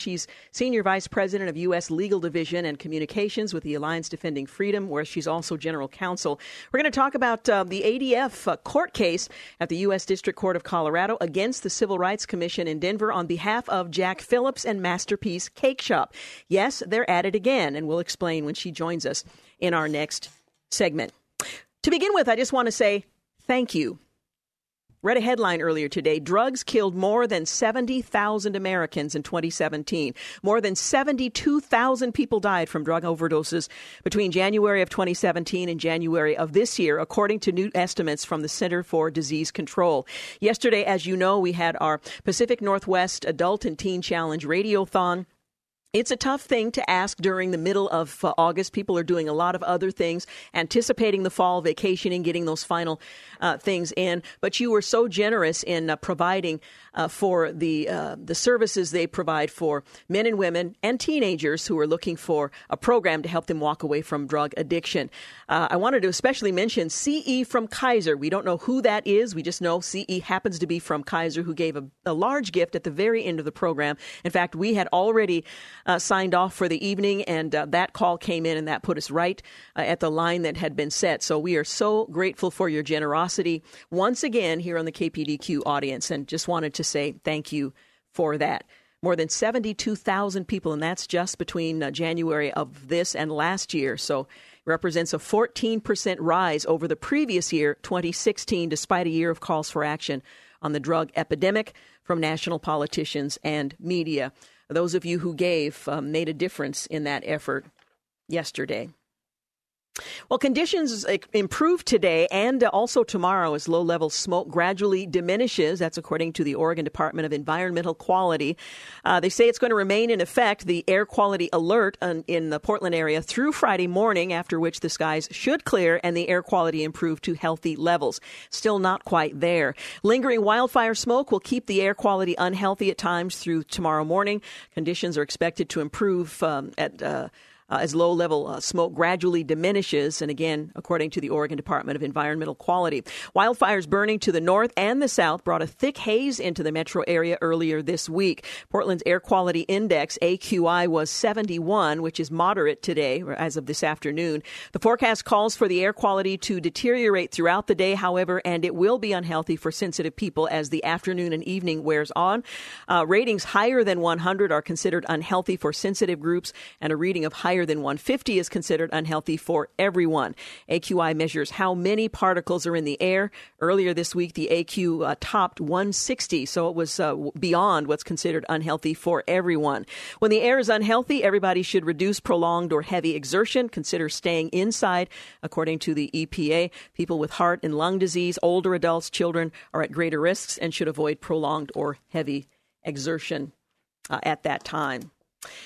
She's Senior Vice President of U.S. Legal Division and Communications with the Alliance Defending Freedom, where she's also General Counsel. We're going to talk about uh, the ADF uh, court case at the U.S. District Court of Colorado against the Civil Rights Commission in Denver on behalf of Jack Phillips and Masterpiece Cake Shop. Yes, they're at it again, and we'll explain when she joins us in our next segment. To begin with, I just want to say thank you Read a headline earlier today. Drugs killed more than 70,000 Americans in 2017. More than 72,000 people died from drug overdoses between January of 2017 and January of this year, according to new estimates from the Center for Disease Control. Yesterday, as you know, we had our Pacific Northwest Adult and Teen Challenge Radiothon. It's a tough thing to ask during the middle of uh, August. People are doing a lot of other things, anticipating the fall, vacationing, getting those final uh, things in. But you were so generous in uh, providing uh, for the uh, the services they provide for men and women and teenagers who are looking for a program to help them walk away from drug addiction. Uh, I wanted to especially mention CE from Kaiser. We don't know who that is. We just know CE happens to be from Kaiser, who gave a, a large gift at the very end of the program. In fact, we had already uh, signed off for the evening, and uh, that call came in, and that put us right uh, at the line that had been set. So we are so grateful for your generosity once again here on the KPDQ audience, and just wanted to say thank you for that. More than 72,000 people, and that's just between uh, January of this and last year. So represents a 14% rise over the previous year, 2016, despite a year of calls for action on the drug epidemic from national politicians and media. Those of you who gave um, made a difference in that effort yesterday. Well, conditions improve today and also tomorrow as low level smoke gradually diminishes. That's according to the Oregon Department of Environmental Quality. Uh, they say it's going to remain in effect, the air quality alert in the Portland area through Friday morning, after which the skies should clear and the air quality improve to healthy levels. Still not quite there. Lingering wildfire smoke will keep the air quality unhealthy at times through tomorrow morning. Conditions are expected to improve um, at uh, uh, as low level uh, smoke gradually diminishes. And again, according to the Oregon Department of Environmental Quality, wildfires burning to the north and the south brought a thick haze into the metro area earlier this week. Portland's air quality index, AQI, was 71, which is moderate today, as of this afternoon. The forecast calls for the air quality to deteriorate throughout the day, however, and it will be unhealthy for sensitive people as the afternoon and evening wears on. Uh, ratings higher than 100 are considered unhealthy for sensitive groups, and a reading of higher higher than 150 is considered unhealthy for everyone. AQI measures how many particles are in the air. Earlier this week, the AQ uh, topped 160, so it was uh, beyond what's considered unhealthy for everyone. When the air is unhealthy, everybody should reduce prolonged or heavy exertion, consider staying inside. According to the EPA, people with heart and lung disease, older adults, children are at greater risks and should avoid prolonged or heavy exertion uh, at that time.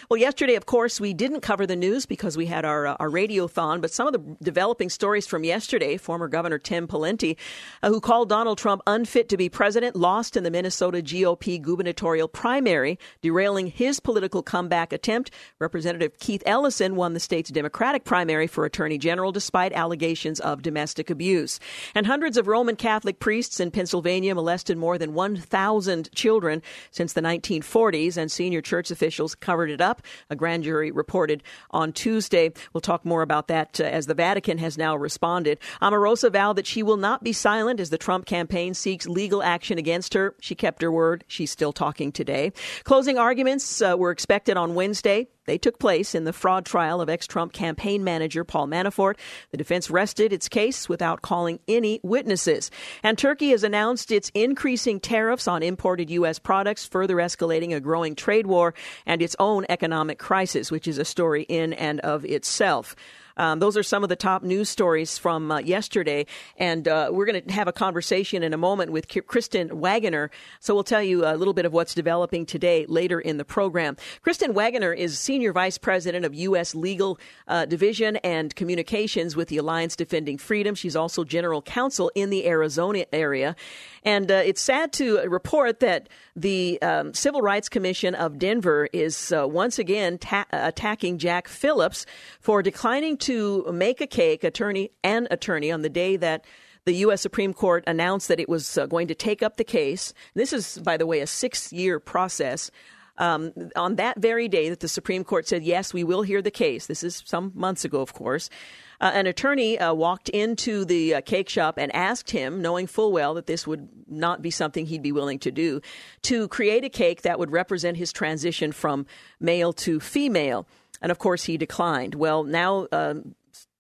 Well, yesterday, of course, we didn't cover the news because we had our, uh, our radiothon, but some of the developing stories from yesterday, former Governor Tim Pawlenty, uh, who called Donald Trump unfit to be president, lost in the Minnesota GOP gubernatorial primary, derailing his political comeback attempt. Representative Keith Ellison won the state's Democratic primary for attorney general despite allegations of domestic abuse. And hundreds of Roman Catholic priests in Pennsylvania molested more than 1,000 children since the 1940s, and senior church officials covered covered it up. A grand jury reported on Tuesday. We'll talk more about that uh, as the Vatican has now responded. Omarosa vowed that she will not be silent as the Trump campaign seeks legal action against her. She kept her word. She's still talking today. Closing arguments uh, were expected on Wednesday. They took place in the fraud trial of ex Trump campaign manager Paul Manafort. The defense rested its case without calling any witnesses. And Turkey has announced it's increasing tariffs on imported U.S. products, further escalating a growing trade war and its own economic crisis, which is a story in and of itself. Um, those are some of the top news stories from uh, yesterday, and uh, we're going to have a conversation in a moment with Kristen Waggoner. So we'll tell you a little bit of what's developing today later in the program. Kristen Waggoner is senior vice president of U.S. Legal uh, Division and Communications with the Alliance Defending Freedom. She's also general counsel in the Arizona area, and uh, it's sad to report that the um, Civil Rights Commission of Denver is uh, once again ta- attacking Jack Phillips for declining to make a cake, attorney and attorney, on the day that the U.S. Supreme Court announced that it was uh, going to take up the case. This is, by the way, a six year process. Um, on that very day that the Supreme Court said, yes, we will hear the case, this is some months ago, of course, uh, an attorney uh, walked into the uh, cake shop and asked him, knowing full well that this would not be something he'd be willing to do, to create a cake that would represent his transition from male to female. And of course, he declined. Well, now, um,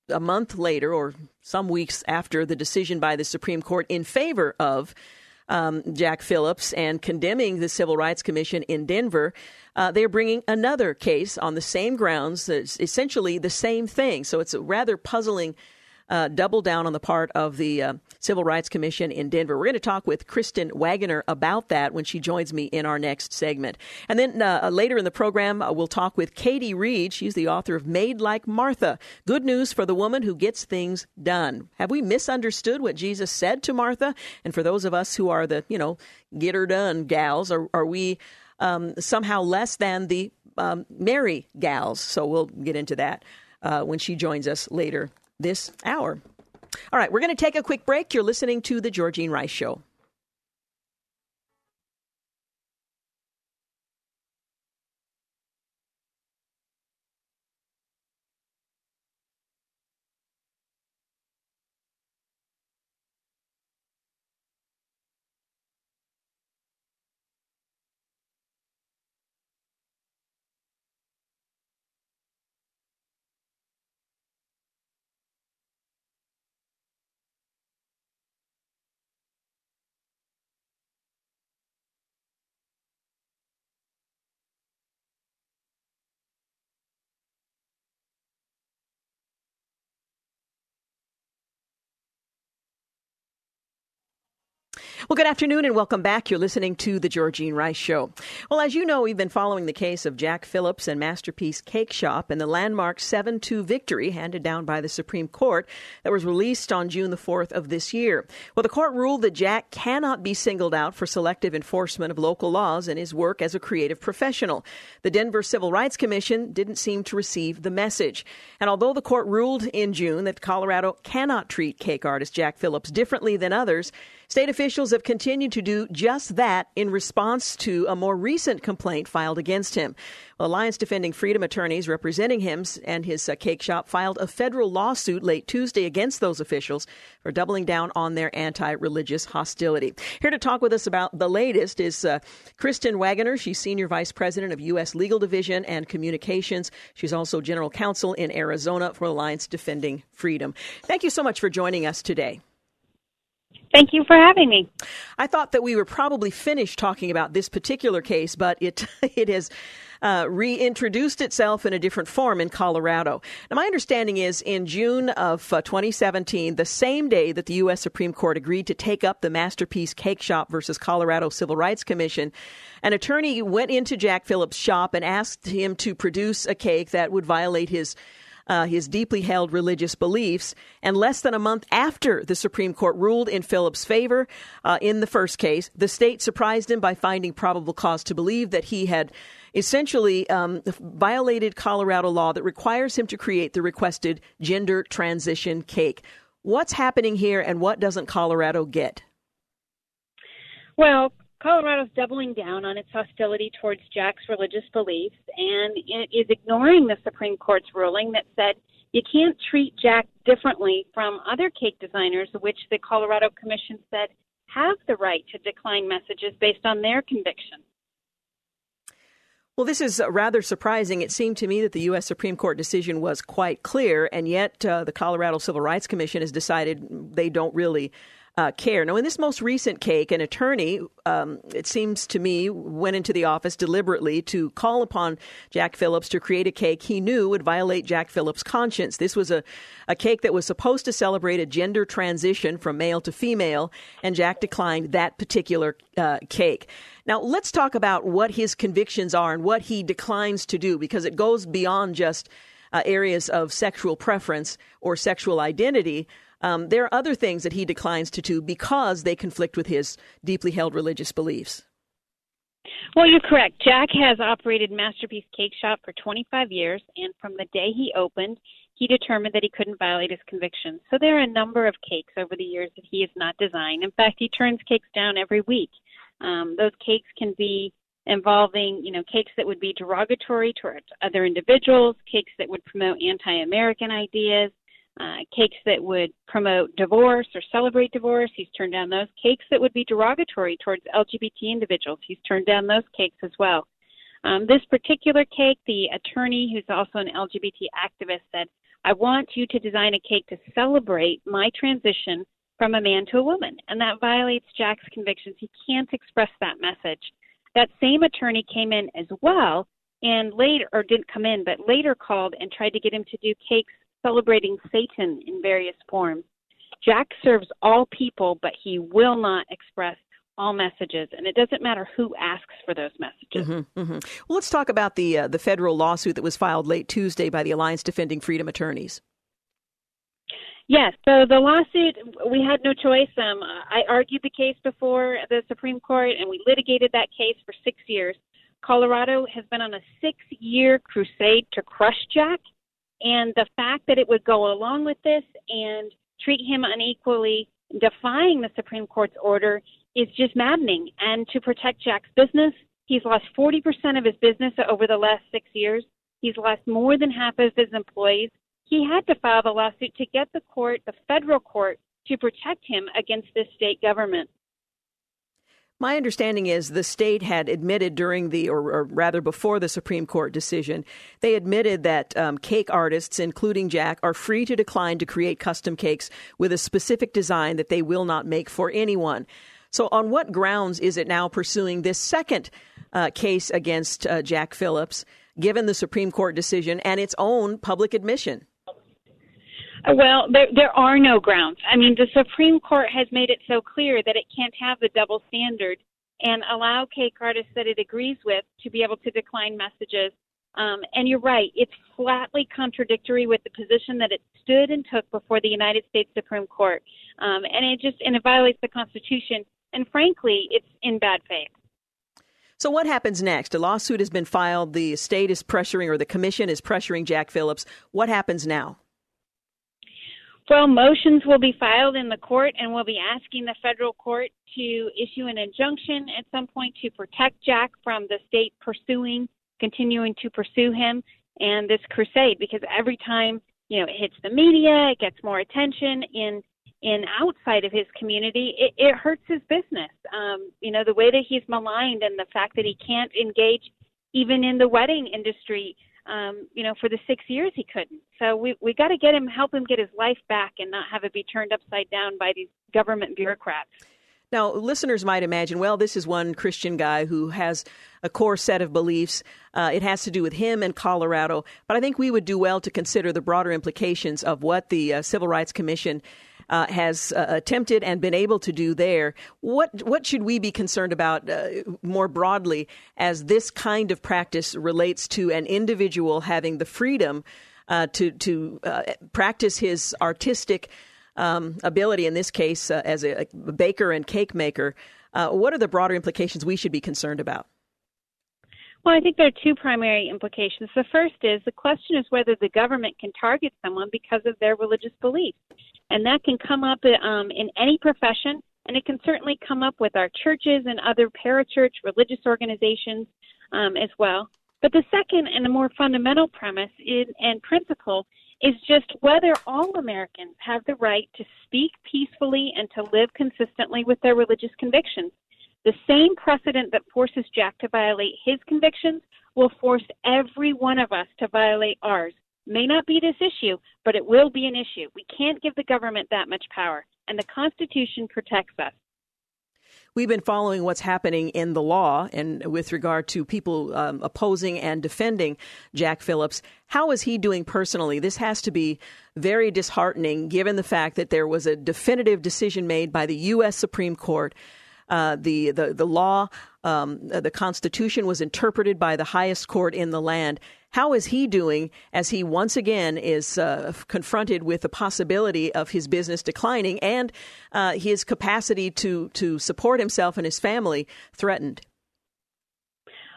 a month later, or some weeks after the decision by the Supreme Court in favor of um, Jack Phillips and condemning the Civil Rights Commission in Denver, uh, they're bringing another case on the same grounds, essentially the same thing. So it's a rather puzzling uh, double down on the part of the uh, Civil Rights Commission in Denver. We're going to talk with Kristen Waggoner about that when she joins me in our next segment. And then uh, later in the program, uh, we'll talk with Katie Reid. She's the author of Made Like Martha Good News for the Woman Who Gets Things Done. Have we misunderstood what Jesus said to Martha? And for those of us who are the, you know, get her done gals, are, are we um, somehow less than the um, Mary gals? So we'll get into that. Uh, when she joins us later this hour. All right, we're going to take a quick break. You're listening to The Georgene Rice Show. Well, good afternoon and welcome back. You're listening to The Georgene Rice Show. Well, as you know, we've been following the case of Jack Phillips and Masterpiece Cake Shop and the landmark 7 2 victory handed down by the Supreme Court that was released on June the 4th of this year. Well, the court ruled that Jack cannot be singled out for selective enforcement of local laws in his work as a creative professional. The Denver Civil Rights Commission didn't seem to receive the message. And although the court ruled in June that Colorado cannot treat cake artist Jack Phillips differently than others, State officials have continued to do just that in response to a more recent complaint filed against him. Alliance Defending Freedom attorneys representing him and his uh, cake shop filed a federal lawsuit late Tuesday against those officials for doubling down on their anti religious hostility. Here to talk with us about the latest is uh, Kristen Waggoner. She's Senior Vice President of U.S. Legal Division and Communications. She's also General Counsel in Arizona for Alliance Defending Freedom. Thank you so much for joining us today. Thank you for having me. I thought that we were probably finished talking about this particular case, but it it has uh, reintroduced itself in a different form in Colorado. Now, my understanding is in June of uh, 2017, the same day that the U.S. Supreme Court agreed to take up the Masterpiece Cake Shop versus Colorado Civil Rights Commission, an attorney went into Jack Phillips' shop and asked him to produce a cake that would violate his uh, his deeply held religious beliefs. And less than a month after the Supreme Court ruled in Phillips' favor uh, in the first case, the state surprised him by finding probable cause to believe that he had essentially um, violated Colorado law that requires him to create the requested gender transition cake. What's happening here, and what doesn't Colorado get? Well, Colorado's doubling down on its hostility towards Jack's religious beliefs and is ignoring the Supreme Court's ruling that said you can't treat Jack differently from other cake designers, which the Colorado Commission said have the right to decline messages based on their conviction. Well, this is rather surprising. It seemed to me that the U.S. Supreme Court decision was quite clear, and yet uh, the Colorado Civil Rights Commission has decided they don't really uh, care. Now, in this most recent cake, an attorney, um, it seems to me, went into the office deliberately to call upon Jack Phillips to create a cake he knew would violate Jack Phillips' conscience. This was a, a cake that was supposed to celebrate a gender transition from male to female, and Jack declined that particular uh, cake. Now, let's talk about what his convictions are and what he declines to do, because it goes beyond just uh, areas of sexual preference or sexual identity. Um, there are other things that he declines to do because they conflict with his deeply held religious beliefs. Well, you're correct. Jack has operated Masterpiece Cake Shop for 25 years, and from the day he opened, he determined that he couldn't violate his convictions. So there are a number of cakes over the years that he has not designed. In fact, he turns cakes down every week. Um, those cakes can be involving, you know, cakes that would be derogatory towards other individuals, cakes that would promote anti-American ideas, uh, cakes that would promote divorce or celebrate divorce. He's turned down those cakes that would be derogatory towards LGBT individuals. He's turned down those cakes as well. Um, this particular cake, the attorney who's also an LGBT activist said, I want you to design a cake to celebrate my transition from a man to a woman. And that violates Jack's convictions. He can't express that message. That same attorney came in as well and later, or didn't come in, but later called and tried to get him to do cakes celebrating Satan in various forms. Jack serves all people, but he will not express all messages, and it doesn't matter who asks for those messages. Mm-hmm, mm-hmm. Well, let's talk about the uh, the federal lawsuit that was filed late Tuesday by the Alliance Defending Freedom attorneys. Yes, so the lawsuit, we had no choice. Um, I argued the case before the Supreme Court, and we litigated that case for six years. Colorado has been on a six year crusade to crush Jack, and the fact that it would go along with this and treat him unequally, defying the Supreme Court's order, is just maddening. And to protect Jack's business, he's lost 40% of his business over the last six years. He's lost more than half of his employees. He had to file the lawsuit to get the court, the federal court, to protect him against this state government. My understanding is the state had admitted during the, or, or rather before the Supreme Court decision, they admitted that um, cake artists, including Jack, are free to decline to create custom cakes with a specific design that they will not make for anyone. So, on what grounds is it now pursuing this second uh, case against uh, Jack Phillips, given the Supreme Court decision and its own public admission? Well, there there are no grounds. I mean, the Supreme Court has made it so clear that it can't have the double standard and allow cake artists that it agrees with to be able to decline messages. Um, and you're right; it's flatly contradictory with the position that it stood and took before the United States Supreme Court, um, and it just and it violates the Constitution. And frankly, it's in bad faith. So, what happens next? A lawsuit has been filed. The state is pressuring, or the commission is pressuring Jack Phillips. What happens now? Well, motions will be filed in the court, and we'll be asking the federal court to issue an injunction at some point to protect Jack from the state pursuing, continuing to pursue him and this crusade. Because every time you know it hits the media, it gets more attention in in outside of his community. It, it hurts his business. Um, you know the way that he's maligned and the fact that he can't engage even in the wedding industry um, you know, for the six years he couldn't. So we we got to get him, help him get his life back, and not have it be turned upside down by these government bureaucrats. Now, listeners might imagine, well, this is one Christian guy who has a core set of beliefs. Uh, it has to do with him and Colorado. But I think we would do well to consider the broader implications of what the uh, Civil Rights Commission uh, has uh, attempted and been able to do there. What what should we be concerned about uh, more broadly as this kind of practice relates to an individual having the freedom uh, to to uh, practice his artistic um, ability? In this case, uh, as a, a, baker and cake maker, what are the broader implications we should be concerned about? Well, I think there are two primary implications. The first is the question is whether the government can target someone because of their religious beliefs. And that can come up um, in any profession, and it can certainly come up with our churches and other parachurch religious organizations um, as well. But the second and the more fundamental premise is, and principle is just whether all Americans have the right to speak peacefully and to live consistently with their religious convictions. The same precedent that forces Jack to violate his convictions will force every one of us to violate ours may not be this issue, but it will be an issue. We can't give the government that much power. and the Constitution protects us. We've been following what's happening in the law and with regard to people um, opposing and defending Jack Phillips. How is he doing personally? This has to be very disheartening given the fact that there was a definitive decision made by the U.S. Supreme Court. Uh, the, the, the law, um, the Constitution was interpreted by the highest court in the land. How is he doing as he once again is uh, confronted with the possibility of his business declining and uh, his capacity to, to support himself and his family threatened?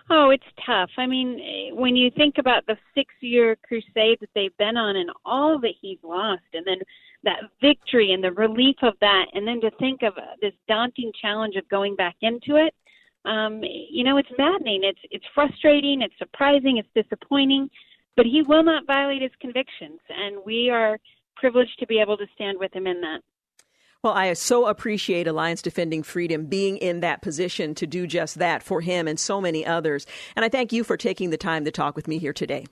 Oh, it's tough. I mean, when you think about the six year crusade that they've been on and all that he's lost, and then that victory and the relief of that, and then to think of this daunting challenge of going back into it, um, you know, it's maddening. It's it's frustrating. It's surprising. It's disappointing. But he will not violate his convictions, and we are privileged to be able to stand with him in that. Well, I so appreciate Alliance Defending Freedom being in that position to do just that for him and so many others. And I thank you for taking the time to talk with me here today.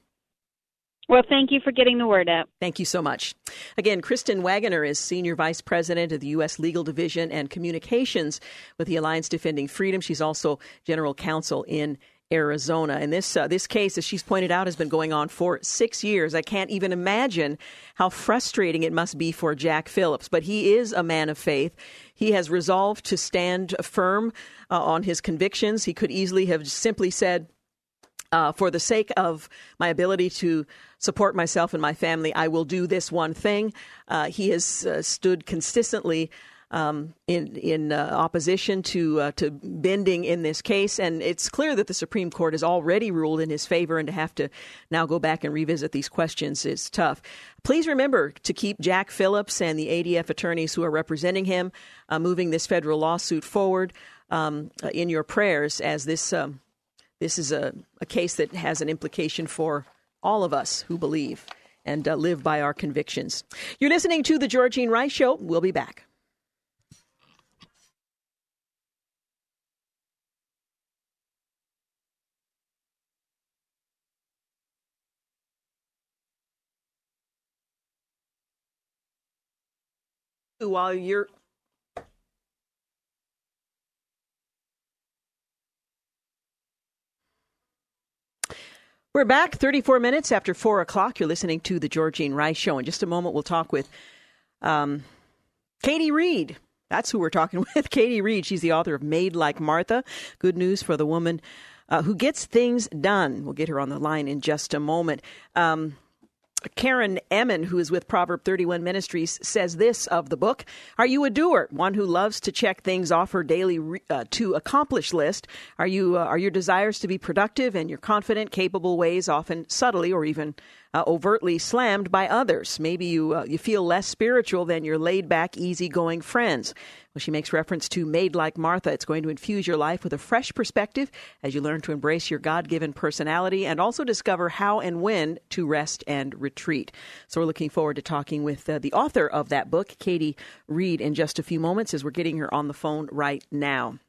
Well, thank you for getting the word out. Thank you so much. Again, Kristen Waggoner is Senior Vice President of the U.S. Legal Division and Communications with the Alliance Defending Freedom. She's also General Counsel in Arizona. And this uh, this case, as she's pointed out, has been going on for six years. I can't even imagine how frustrating it must be for Jack Phillips. But he is a man of faith. He has resolved to stand firm uh, on his convictions. He could easily have simply said, uh, for the sake of my ability to support myself and my family, I will do this one thing. Uh, he has uh, stood consistently um, in in uh, opposition to uh, to bending in this case, and it's clear that the Supreme Court has already ruled in his favor, and to have to now go back and revisit these questions is tough. Please remember to keep Jack Phillips and the ADF attorneys who are representing him uh, moving this federal lawsuit forward um, in your prayers as this. Um, this is a, a case that has an implication for all of us who believe and uh, live by our convictions. You're listening to The Georgene Rice Show. We'll be back. While you're We're back 34 minutes after 4 o'clock. You're listening to The Georgene Rice Show. In just a moment, we'll talk with um, Katie Reid. That's who we're talking with. Katie Reid. She's the author of Made Like Martha. Good news for the woman uh, who gets things done. We'll get her on the line in just a moment. Um, Karen Ehman, who is with Proverb 31 Ministries, says this of the book Are you a doer, one who loves to check things off her daily uh, to accomplish list? Are, you, uh, are your desires to be productive and your confident, capable ways often subtly or even uh, overtly slammed by others? Maybe you, uh, you feel less spiritual than your laid back, easygoing friends. Well, she makes reference to Made Like Martha. It's going to infuse your life with a fresh perspective as you learn to embrace your God given personality and also discover how and when to rest and retreat. So we're looking forward to talking with uh, the author of that book, Katie Reid, in just a few moments as we're getting her on the phone right now.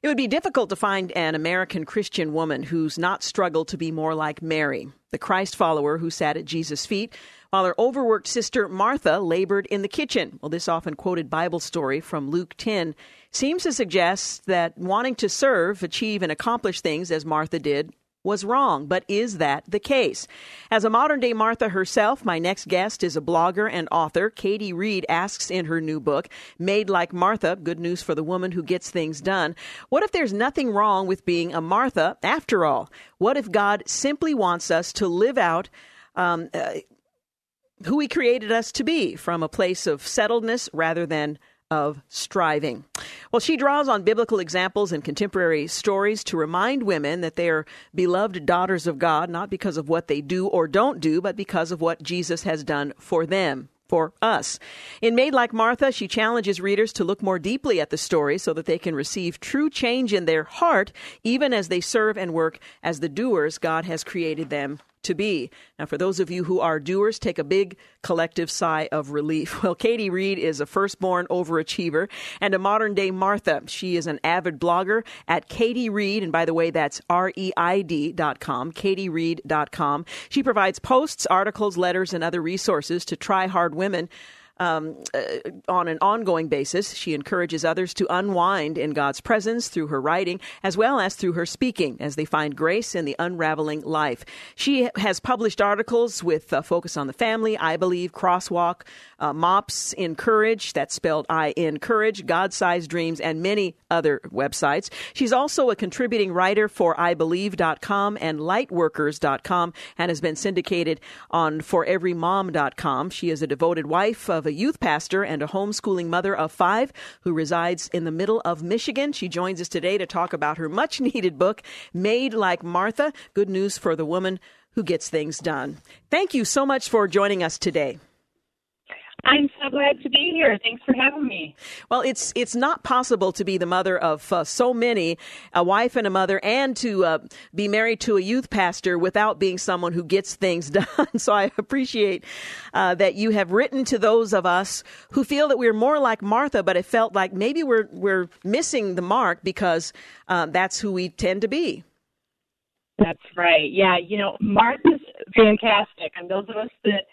It would be difficult to find an American Christian woman who's not struggled to be more like Mary, the Christ follower who sat at Jesus' feet while her overworked sister Martha labored in the kitchen. Well, this often quoted Bible story from Luke 10 seems to suggest that wanting to serve, achieve, and accomplish things as Martha did was wrong, but is that the case? As a modern day Martha herself, my next guest is a blogger and author. Katie Reid asks in her new book, Made Like Martha Good News for the Woman Who Gets Things Done. What if there's nothing wrong with being a Martha after all? What if God simply wants us to live out um, uh, who He created us to be from a place of settledness rather than of striving. Well, she draws on biblical examples and contemporary stories to remind women that they are beloved daughters of God, not because of what they do or don't do, but because of what Jesus has done for them. For us. In Made Like Martha, she challenges readers to look more deeply at the story so that they can receive true change in their heart, even as they serve and work as the doers God has created them to be. Now, for those of you who are doers, take a big collective sigh of relief. Well, Katie Reid is a firstborn overachiever and a modern day Martha. She is an avid blogger at Katie Reid, and by the way, that's R E I D dot com, katiereid.com. She provides posts, articles, letters, and other resources to try hard women um, uh, on an ongoing basis. She encourages others to unwind in God's presence through her writing as well as through her speaking as they find grace in the unraveling life. She has published articles with a focus on the family, I believe, crosswalk, uh, mops, encourage, that's spelled I encourage, God sized dreams, and many other websites. She's also a contributing writer for IBelieve.com and Lightworkers.com and has been syndicated on ForEveryMom.com. She is a devoted wife of a youth pastor and a homeschooling mother of five who resides in the middle of Michigan. She joins us today to talk about her much needed book, Made Like Martha Good News for the Woman Who Gets Things Done. Thank you so much for joining us today. I'm so glad to be here. Thanks for having me. Well, it's it's not possible to be the mother of uh, so many, a wife and a mother, and to uh, be married to a youth pastor without being someone who gets things done. so I appreciate uh, that you have written to those of us who feel that we're more like Martha, but it felt like maybe we're we're missing the mark because uh, that's who we tend to be. That's right. Yeah, you know, Martha's fantastic, and those of us that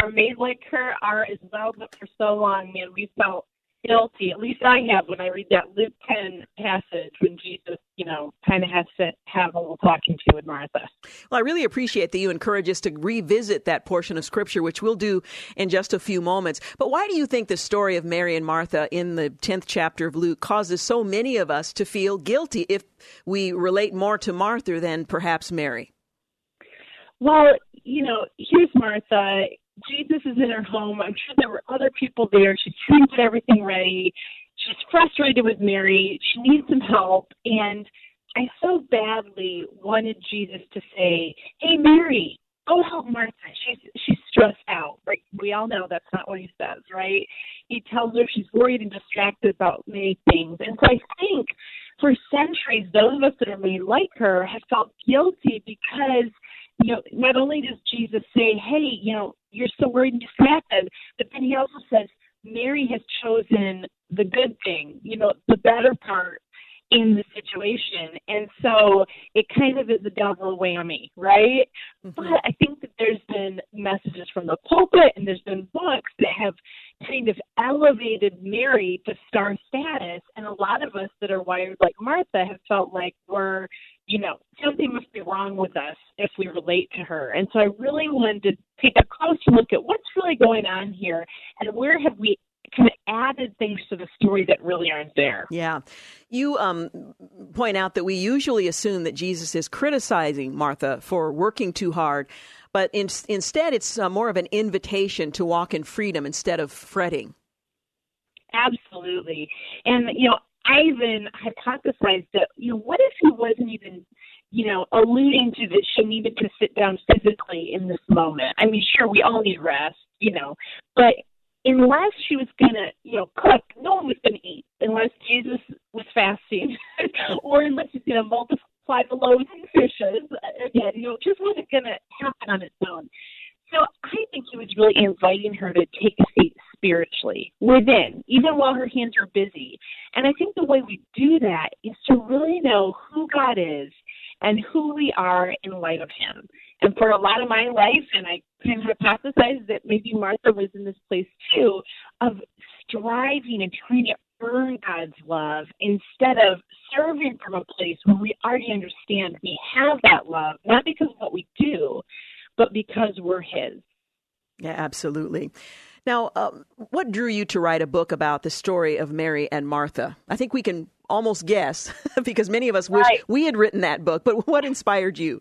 are made like her are as well, but for so long, man, we felt guilty. At least I have when I read that Luke 10 passage when Jesus, you know, kind of has to have a little talking to with Martha. Well, I really appreciate that you encourage us to revisit that portion of Scripture, which we'll do in just a few moments. But why do you think the story of Mary and Martha in the 10th chapter of Luke causes so many of us to feel guilty if we relate more to Martha than perhaps Mary? Well, you know, here's Martha Jesus is in her home. I'm sure there were other people there. Trying to get everything ready. She's frustrated with Mary. She needs some help. And I so badly wanted Jesus to say, Hey, Mary, go help Martha. She's she's stressed out. Right? We all know that's not what he says, right? He tells her she's worried and distracted about many things. And so I think for centuries, those of us that are made like her have felt guilty because you know, not only does Jesus say, hey, you know, you're so worried and distracted, but then he also says, Mary has chosen the good thing, you know, the better part in the situation. And so it kind of is a double whammy, right? Mm-hmm. But I think that there's been messages from the pulpit and there's been books that have kind of elevated Mary to star status. And a lot of us that are wired like Martha have felt like we're you know, something must be wrong with us if we relate to her. And so I really wanted to take a close look at what's really going on here and where have we kind of added things to the story that really aren't there. Yeah. You um, point out that we usually assume that Jesus is criticizing Martha for working too hard, but in, instead it's uh, more of an invitation to walk in freedom instead of fretting. Absolutely. And, you know, I even hypothesized that, you know, what if he wasn't even, you know, alluding to that she needed to sit down physically in this moment? I mean, sure, we all need rest, you know, but unless she was going to, you know, cook, no one was going to eat unless Jesus was fasting or unless he's going to multiply the loaves and fishes. Uh, again, you know, just wasn't going to happen on its own. So I think he was really inviting her to take a seat spiritually within, even while her hands are busy. And I think the way we do that is to really know who God is and who we are in light of Him. And for a lot of my life, and I can hypothesize that maybe Martha was in this place too, of striving and trying to earn God's love instead of serving from a place where we already understand we have that love, not because of what we do, but because we're His. Yeah, absolutely. Now, um, what drew you to write a book about the story of Mary and Martha? I think we can almost guess because many of us wish right. we had written that book, but what inspired you?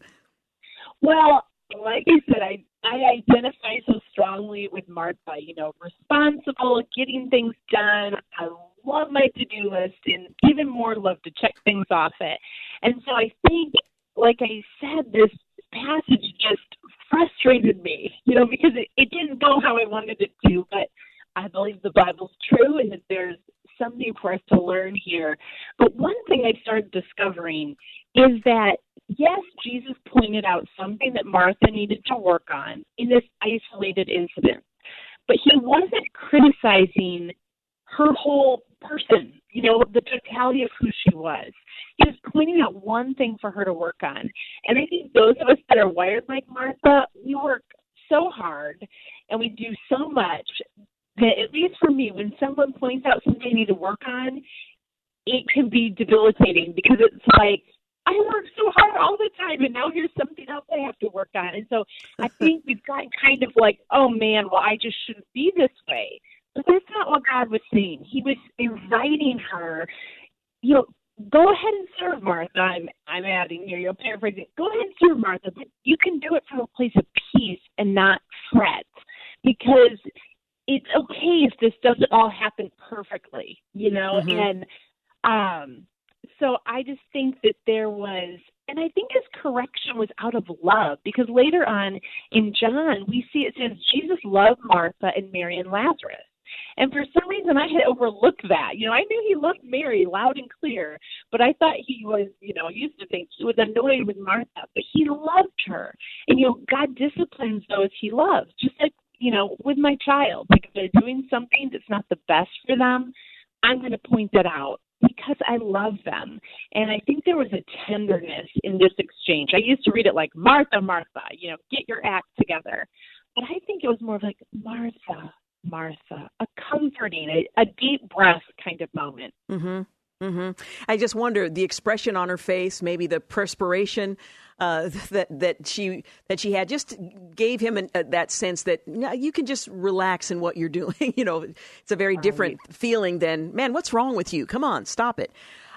Well, like I said, I, I identify so strongly with Martha, you know, responsible, getting things done. I love my to do list and even more love to check things off it. And so I think, like I said, this passage just frustrated me, you know, because it, it didn't go how I wanted it to. But I believe the Bible's true and that there's something for us to learn here. But one thing I started discovering is that yes, Jesus pointed out something that Martha needed to work on in this isolated incident, but he wasn't criticizing her whole person, you know, the totality of who she was. He was pointing out one thing for her to work on. And I think those of us that are wired like Martha, we work so hard and we do so much that, at least for me, when someone points out something I need to work on, it can be debilitating because it's like, I work so hard all the time, and now here's something else I have to work on. And so I think we've gotten kind of like, oh man, well, I just shouldn't be this way. But that's not what God was saying. He was inviting her, you know, go ahead and serve Martha. I'm I'm adding here, you're paraphrasing. Go ahead and serve Martha, but you can do it from a place of peace and not fret. Because it's okay if this doesn't all happen perfectly, you know, mm-hmm. and um so I just think that there was and I think his correction was out of love because later on in John we see it says Jesus loved Martha and Mary and Lazarus. And for some reason, I had overlooked that. You know, I knew he loved Mary loud and clear, but I thought he was, you know, used to think he was annoyed with Martha, but he loved her. And, you know, God disciplines those he loves, just like, you know, with my child. Like if they're doing something that's not the best for them, I'm going to point that out because I love them. And I think there was a tenderness in this exchange. I used to read it like, Martha, Martha, you know, get your act together. But I think it was more of like, Martha, Martha, a comforting, a, a deep breath kind of moment. Mm-hmm. Mm-hmm. I just wonder the expression on her face, maybe the perspiration uh, that that she that she had, just gave him an, uh, that sense that you, know, you can just relax in what you're doing. you know, it's a very different feeling than man. What's wrong with you? Come on, stop it.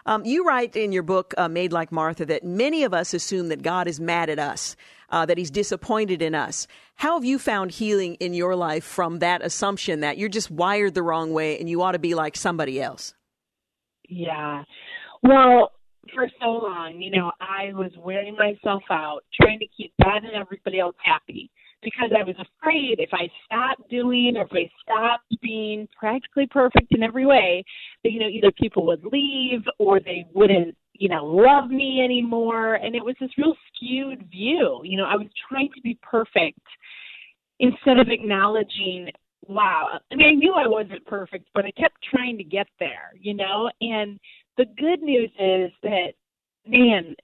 Um, you write in your book, uh, Made Like Martha, that many of us assume that God is mad at us, uh, that he's disappointed in us. How have you found healing in your life from that assumption that you're just wired the wrong way and you ought to be like somebody else? Yeah. Well, for so long, you know, I was wearing myself out, trying to keep God and everybody else happy because I was afraid if I stopped doing or if I stopped being practically perfect in every way, that, you know, either people would leave or they wouldn't, you know, love me anymore. And it was this real skewed view. You know, I was trying to be perfect instead of acknowledging, wow, I mean, I knew I wasn't perfect, but I kept trying to get there, you know? And the good news is that, man,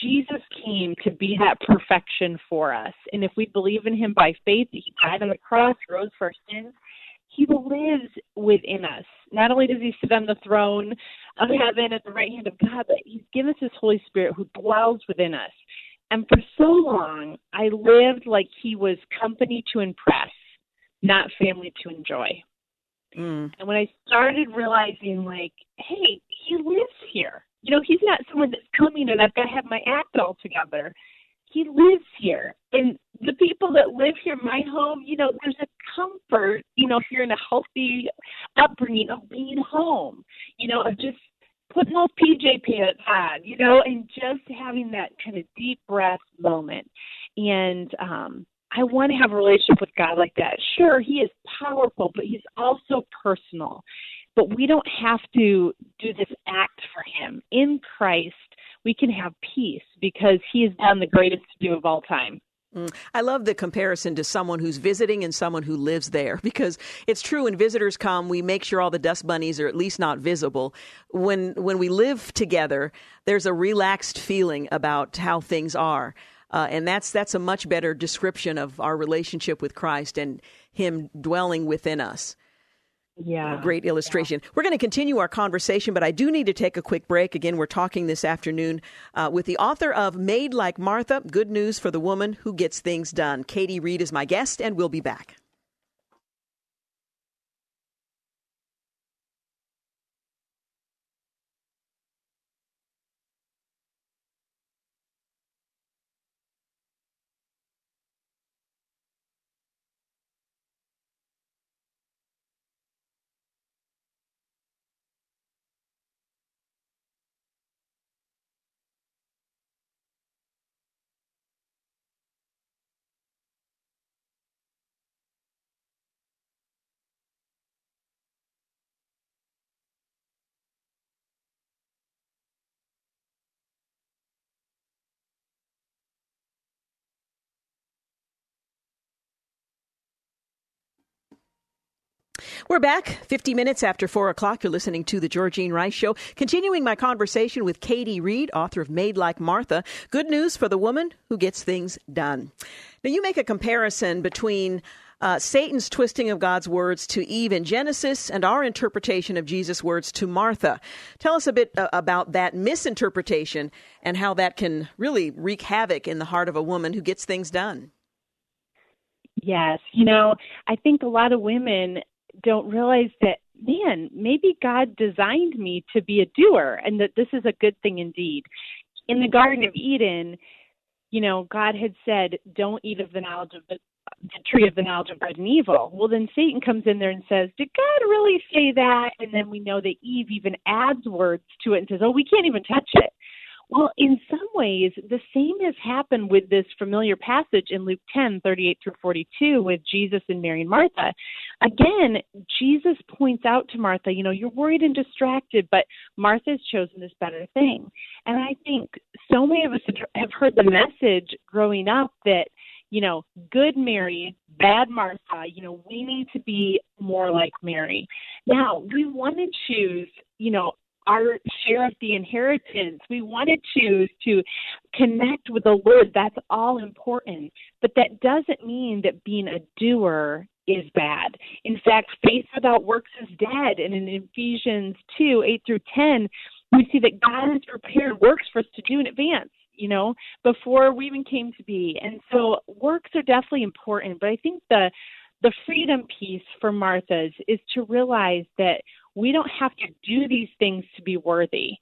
Jesus came to be that perfection for us. And if we believe in him by faith, he died on the cross, rose for our sins, he lives within us. Not only does he sit on the throne of heaven at the right hand of God, but he's given us his Holy Spirit who dwells within us. And for so long, I lived like he was company to impress, not family to enjoy. Mm. And when I started realizing, like, hey, he lives here. You know, he's not someone that's coming and I've got to have my act all together. He lives here. And the people that live here, my home, you know, there's a comfort, you know, if you're in a healthy upbringing of being home, you know, of just putting those PJ pants on, you know, and just having that kind of deep breath moment. And um I want to have a relationship with God like that. Sure, He is powerful, but He's also personal. But we don't have to do this act for Him. In Christ, we can have peace because He has done the greatest to do of all time. Mm. I love the comparison to someone who's visiting and someone who lives there because it's true when visitors come we make sure all the dust bunnies are at least not visible when when we live together there's a relaxed feeling about how things are uh, and that's that's a much better description of our relationship with Christ and Him dwelling within us. Yeah. Great illustration. Yeah. We're going to continue our conversation, but I do need to take a quick break. Again, we're talking this afternoon uh, with the author of Made Like Martha Good News for the Woman Who Gets Things Done. Katie Reid is my guest, and we'll be back. We're back 50 minutes after 4 o'clock. You're listening to The Georgene Rice Show. Continuing my conversation with Katie Reid, author of Made Like Martha. Good news for the woman who gets things done. Now, you make a comparison between uh, Satan's twisting of God's words to Eve in Genesis and our interpretation of Jesus' words to Martha. Tell us a bit uh, about that misinterpretation and how that can really wreak havoc in the heart of a woman who gets things done. Yes, you know, I think a lot of women don't realize that man maybe god designed me to be a doer and that this is a good thing indeed. In the garden of eden you know god had said don't eat of the knowledge of the, the tree of the knowledge of good and evil. Well then satan comes in there and says did god really say that? And then we know that eve even adds words to it and says oh we can't even touch it well, in some ways, the same has happened with this familiar passage in Luke 10, 38 through 42, with Jesus and Mary and Martha. Again, Jesus points out to Martha, you know, you're worried and distracted, but Martha's chosen this better thing. And I think so many of us have heard the message growing up that, you know, good Mary, bad Martha, you know, we need to be more like Mary. Now, we want to choose, you know, our share of the inheritance. We want to choose to connect with the Lord. That's all important. But that doesn't mean that being a doer is bad. In fact, faith without works is dead. And in Ephesians 2 8 through 10, we see that God has prepared works for us to do in advance you know, before we even came to be. And so works are definitely important, but I think the the freedom piece for Martha's is to realize that we don't have to do these things to be worthy.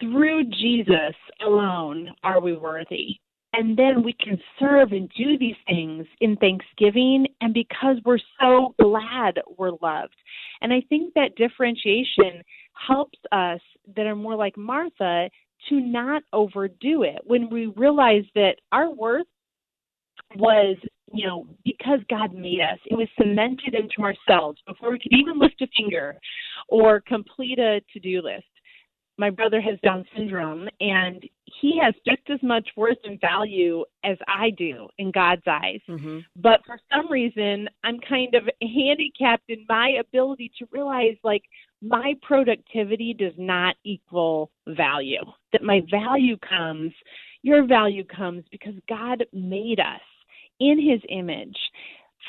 Through Jesus alone are we worthy. And then we can serve and do these things in thanksgiving and because we're so glad we're loved. And I think that differentiation helps us that are more like Martha to not overdo it. When we realize that our worth was you know, because God made us, it was cemented into ourselves before we could even lift a finger or complete a to do list. My brother has Down syndrome, and he has just as much worth and value as I do in God's eyes. Mm-hmm. But for some reason, I'm kind of handicapped in my ability to realize like my productivity does not equal value, that my value comes, your value comes because God made us in his image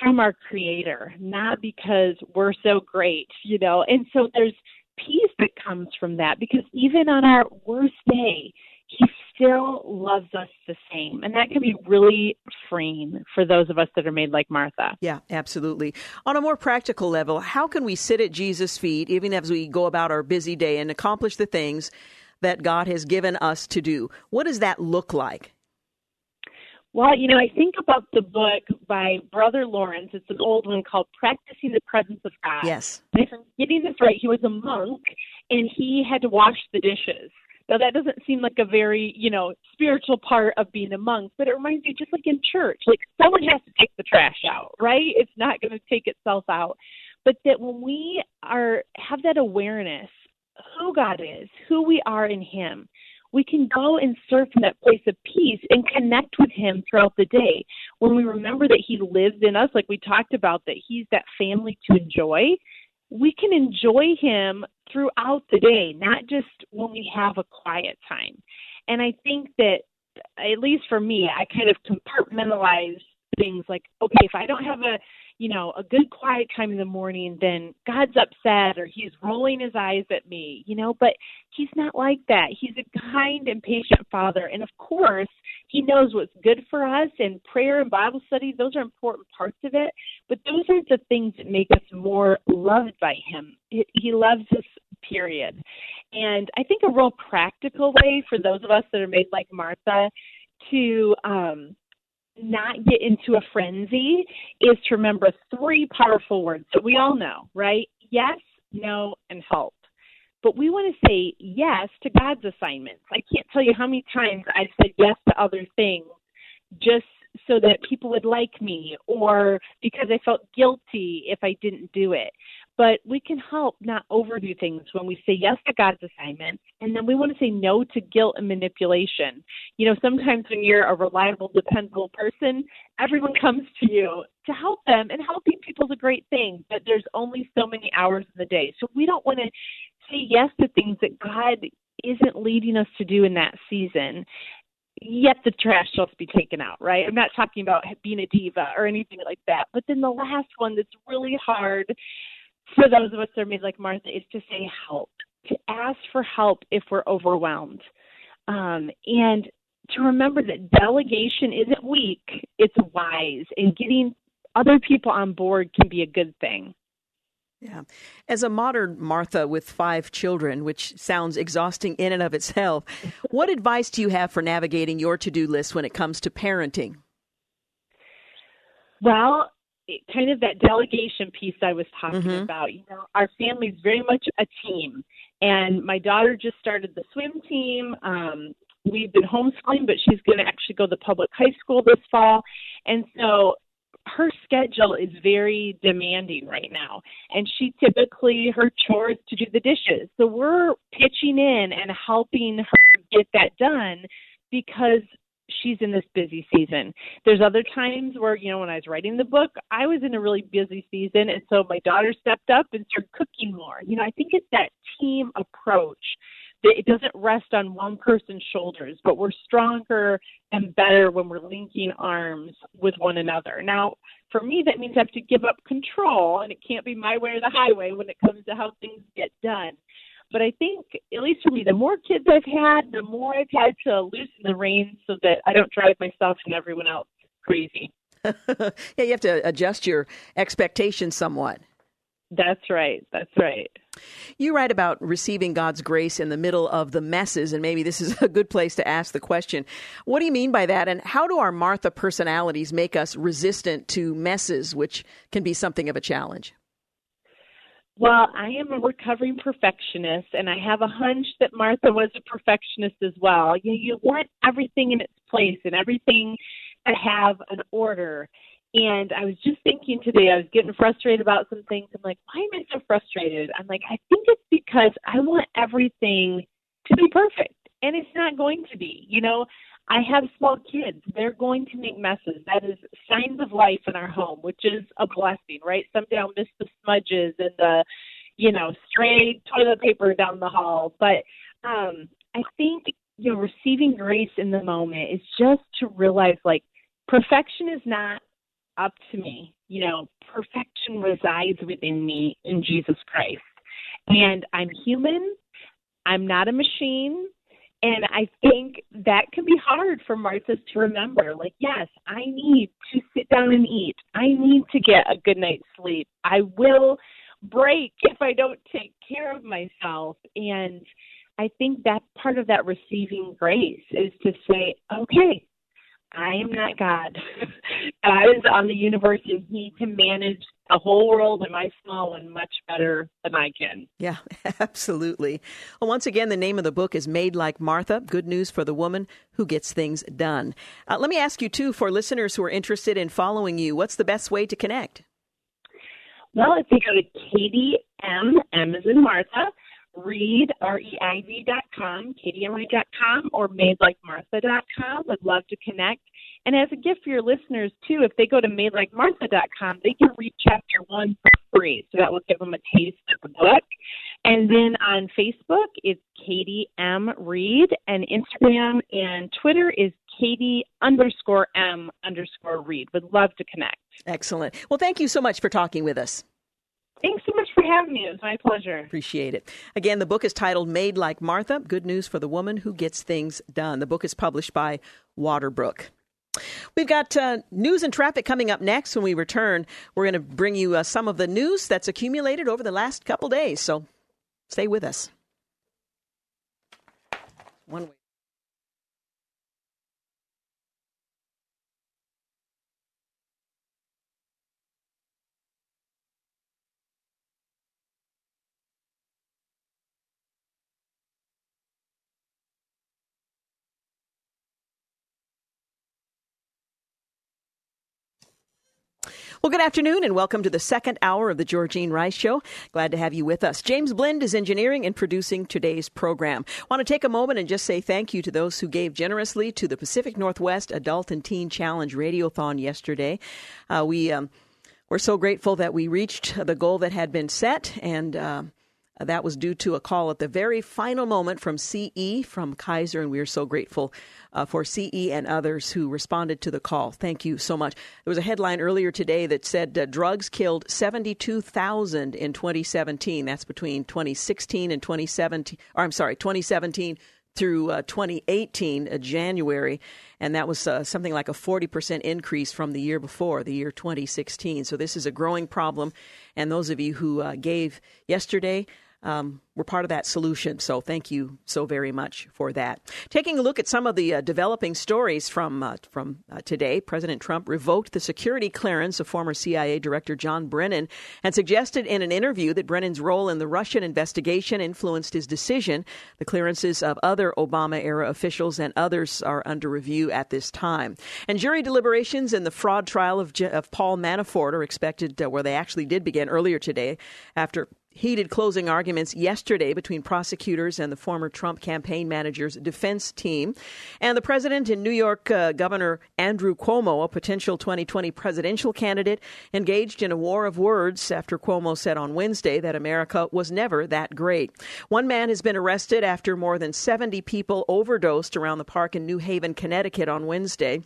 from our creator, not because we're so great, you know. And so there's peace that comes from that because even on our worst day, he still loves us the same. And that can be really freeing for those of us that are made like Martha. Yeah, absolutely. On a more practical level, how can we sit at Jesus' feet, even as we go about our busy day, and accomplish the things that God has given us to do? What does that look like? Well, you know, I think about the book by Brother Lawrence. It's an old one called Practicing the Presence of God. Yes. And if I'm getting this right, he was a monk and he had to wash the dishes. Now that doesn't seem like a very, you know, spiritual part of being a monk, but it reminds me just like in church, like someone has to take the trash out, right? It's not going to take itself out. But that when we are have that awareness who God is, who we are in him, we can go and serve from that place of peace and connect with him throughout the day. When we remember that he lives in us, like we talked about, that he's that family to enjoy, we can enjoy him throughout the day, not just when we have a quiet time. And I think that, at least for me, I kind of compartmentalize things like, okay, if I don't have a you know, a good quiet time in the morning, then God's upset or he's rolling his eyes at me, you know, but he's not like that. He's a kind and patient father. And of course, he knows what's good for us and prayer and Bible study, those are important parts of it. But those aren't the things that make us more loved by him. He loves us, period. And I think a real practical way for those of us that are made like Martha to um not get into a frenzy is to remember three powerful words that we all know, right? Yes, no, and help. But we want to say yes to God's assignments. I can't tell you how many times I've said yes to other things just so that people would like me or because I felt guilty if I didn't do it. But we can help not overdo things when we say yes to God's assignment, and then we want to say no to guilt and manipulation. You know, sometimes when you're a reliable, dependable person, everyone comes to you to help them, and helping people is a great thing, but there's only so many hours in the day. So we don't want to say yes to things that God isn't leading us to do in that season yet the trash must be taken out, right? I'm not talking about being a diva or anything like that. But then the last one that's really hard for those of us that are made like Martha is to say help, to ask for help if we're overwhelmed. Um, and to remember that delegation isn't weak, it's wise, and getting other people on board can be a good thing. Yeah. As a modern Martha with five children, which sounds exhausting in and of itself, what advice do you have for navigating your to do list when it comes to parenting? Well, kind of that delegation piece I was talking mm-hmm. about. You know, our family is very much a team, and my daughter just started the swim team. Um, we've been homeschooling, but she's going to actually go to public high school this fall, and so her schedule is very demanding right now and she typically her chores to do the dishes so we're pitching in and helping her get that done because she's in this busy season there's other times where you know when i was writing the book i was in a really busy season and so my daughter stepped up and started cooking more you know i think it's that team approach that it doesn't rest on one person's shoulders, but we're stronger and better when we're linking arms with one another. Now, for me, that means I have to give up control, and it can't be my way or the highway when it comes to how things get done. But I think, at least for me, the more kids I've had, the more I've had to loosen the reins so that I don't drive myself and everyone else crazy. yeah, you have to adjust your expectations somewhat. That's right. That's right. You write about receiving God's grace in the middle of the messes, and maybe this is a good place to ask the question. What do you mean by that, and how do our Martha personalities make us resistant to messes, which can be something of a challenge? Well, I am a recovering perfectionist, and I have a hunch that Martha was a perfectionist as well. You, you want everything in its place and everything to have an order. And I was just thinking today, I was getting frustrated about some things. I'm like, why am I so frustrated? I'm like, I think it's because I want everything to be perfect. And it's not going to be. You know, I have small kids. They're going to make messes. That is signs of life in our home, which is a blessing, right? Someday I'll miss the smudges and the, you know, stray toilet paper down the hall. But um I think, you know, receiving grace in the moment is just to realize like perfection is not up to me. You know, perfection resides within me in Jesus Christ. And I'm human, I'm not a machine. And I think that can be hard for Marthas to remember. Like, yes, I need to sit down and eat. I need to get a good night's sleep. I will break if I don't take care of myself. And I think that part of that receiving grace is to say, okay, I am not God. God is on the universe and he can manage the whole world and my small one much better than I can. Yeah, absolutely. Well, once again, the name of the book is Made Like Martha Good News for the Woman Who Gets Things Done. Uh, let me ask you, too, for listeners who are interested in following you, what's the best way to connect? Well, if you go to Katie M, M is in Martha, Reid, R-E-I-D dot com, dot com, or madelikemartha dot com. Would love to connect. And as a gift for your listeners, too, if they go to madelikemartha dot com, they can read chapter one for free. So that will give them a taste of the book. And then on Facebook, it's Katie M. Reid, and Instagram and Twitter is Katie underscore M underscore Reid. Would love to connect. Excellent. Well, thank you so much for talking with us. Thanks so much having me. It's my pleasure. Appreciate it. Again, the book is titled Made Like Martha Good News for the Woman Who Gets Things Done. The book is published by Waterbrook. We've got uh, news and traffic coming up next. When we return, we're going to bring you uh, some of the news that's accumulated over the last couple days. So stay with us. One way. Well, good afternoon and welcome to the second hour of the Georgene Rice Show. Glad to have you with us. James Blend is engineering and producing today's program. Want to take a moment and just say thank you to those who gave generously to the Pacific Northwest Adult and Teen Challenge Radiothon yesterday. Uh, we um, we're so grateful that we reached the goal that had been set and. Uh, that was due to a call at the very final moment from CE from Kaiser, and we are so grateful uh, for CE and others who responded to the call. Thank you so much. There was a headline earlier today that said uh, drugs killed 72,000 in 2017. That's between 2016 and 2017, or I'm sorry, 2017 through uh, 2018, uh, January, and that was uh, something like a 40% increase from the year before, the year 2016. So this is a growing problem, and those of you who uh, gave yesterday, um, we're part of that solution. So thank you so very much for that. Taking a look at some of the uh, developing stories from uh, from uh, today, President Trump revoked the security clearance of former CIA Director John Brennan and suggested in an interview that Brennan's role in the Russian investigation influenced his decision. The clearances of other Obama era officials and others are under review at this time. And jury deliberations in the fraud trial of, of Paul Manafort are expected, uh, where they actually did begin earlier today after heated closing arguments yesterday between prosecutors and the former Trump campaign manager's defense team. And the president and New York uh, Governor Andrew Cuomo, a potential 2020 presidential candidate, engaged in a war of words after Cuomo said on Wednesday that America was never that great. One man has been arrested after more than 70 people overdosed around the park in New Haven, Connecticut on Wednesday.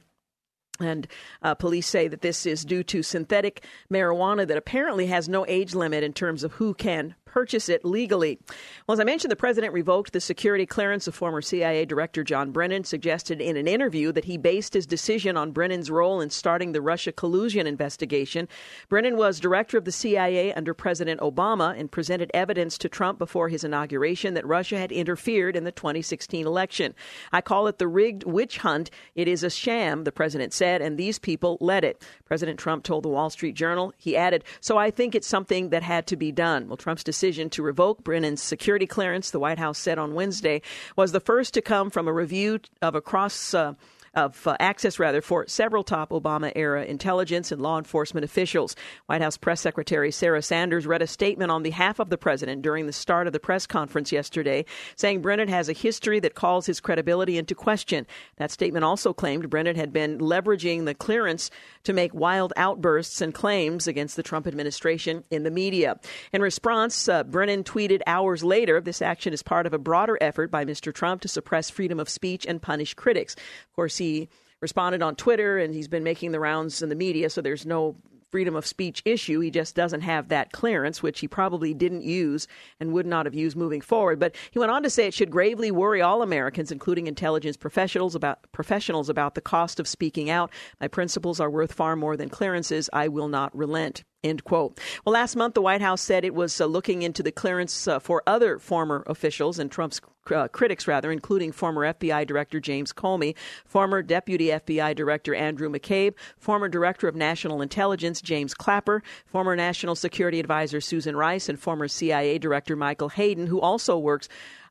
And uh, police say that this is due to synthetic marijuana that apparently has no age limit in terms of who can purchase it legally. Well, as I mentioned, the president revoked the security clearance of former CIA Director John Brennan, suggested in an interview that he based his decision on Brennan's role in starting the Russia collusion investigation. Brennan was director of the CIA under President Obama and presented evidence to Trump before his inauguration that Russia had interfered in the 2016 election. I call it the rigged witch hunt. It is a sham, the president said, and these people led it. President Trump told the Wall Street Journal. He added, So I think it's something that had to be done. Well, Trump's decision decision to revoke Brennan's security clearance, the White House said on Wednesday, was the first to come from a review of a cross. Uh, of uh, access rather for several top Obama era intelligence and law enforcement officials. White House press secretary Sarah Sanders read a statement on behalf of the president during the start of the press conference yesterday, saying Brennan has a history that calls his credibility into question. That statement also claimed Brennan had been leveraging the clearance to make wild outbursts and claims against the Trump administration in the media. In response, uh, Brennan tweeted hours later, this action is part of a broader effort by Mr. Trump to suppress freedom of speech and punish critics. Of course, he he responded on Twitter and he's been making the rounds in the media, so there's no freedom of speech issue. He just doesn't have that clearance, which he probably didn't use and would not have used moving forward. But he went on to say it should gravely worry all Americans, including intelligence professionals, about professionals about the cost of speaking out. My principles are worth far more than clearances. I will not relent. End quote. Well, last month, the White House said it was uh, looking into the clearance uh, for other former officials and Trump's uh, critics, rather, including former FBI Director James Comey, former Deputy FBI Director Andrew McCabe, former Director of National Intelligence James Clapper, former National Security Advisor Susan Rice, and former CIA Director Michael Hayden, who also works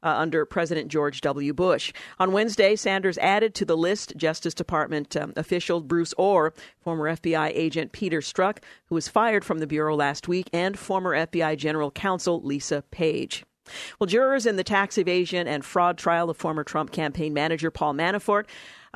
uh, under President George W. Bush. On Wednesday, Sanders added to the list Justice Department um, official Bruce Ohr, former FBI agent Peter Strzok, who was fired from the Bureau last week, and former FBI General Counsel Lisa Page. Well, jurors in the tax evasion and fraud trial of former Trump campaign manager Paul Manafort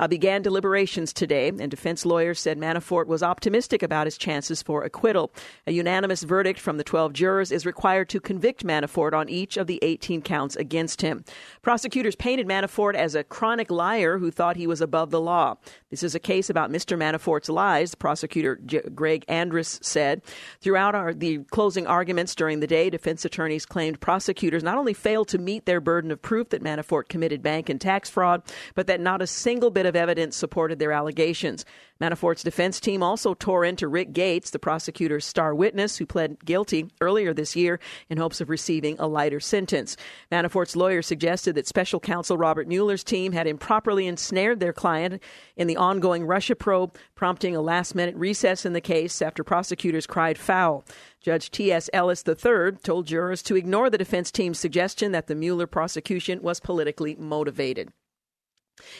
uh, began deliberations today, and defense lawyers said Manafort was optimistic about his chances for acquittal. A unanimous verdict from the 12 jurors is required to convict Manafort on each of the 18 counts against him. Prosecutors painted Manafort as a chronic liar who thought he was above the law. This is a case about Mr. Manafort's lies, prosecutor J- Greg Andres said. Throughout our, the closing arguments during the day, defense attorneys claimed prosecutors not only failed to meet their burden of proof that Manafort committed bank and tax fraud, but that not a single bit of of evidence supported their allegations. Manafort's defense team also tore into Rick Gates, the prosecutor's star witness, who pled guilty earlier this year in hopes of receiving a lighter sentence. Manafort's lawyer suggested that special counsel Robert Mueller's team had improperly ensnared their client in the ongoing Russia probe, prompting a last minute recess in the case after prosecutors cried foul. Judge T.S. Ellis III told jurors to ignore the defense team's suggestion that the Mueller prosecution was politically motivated.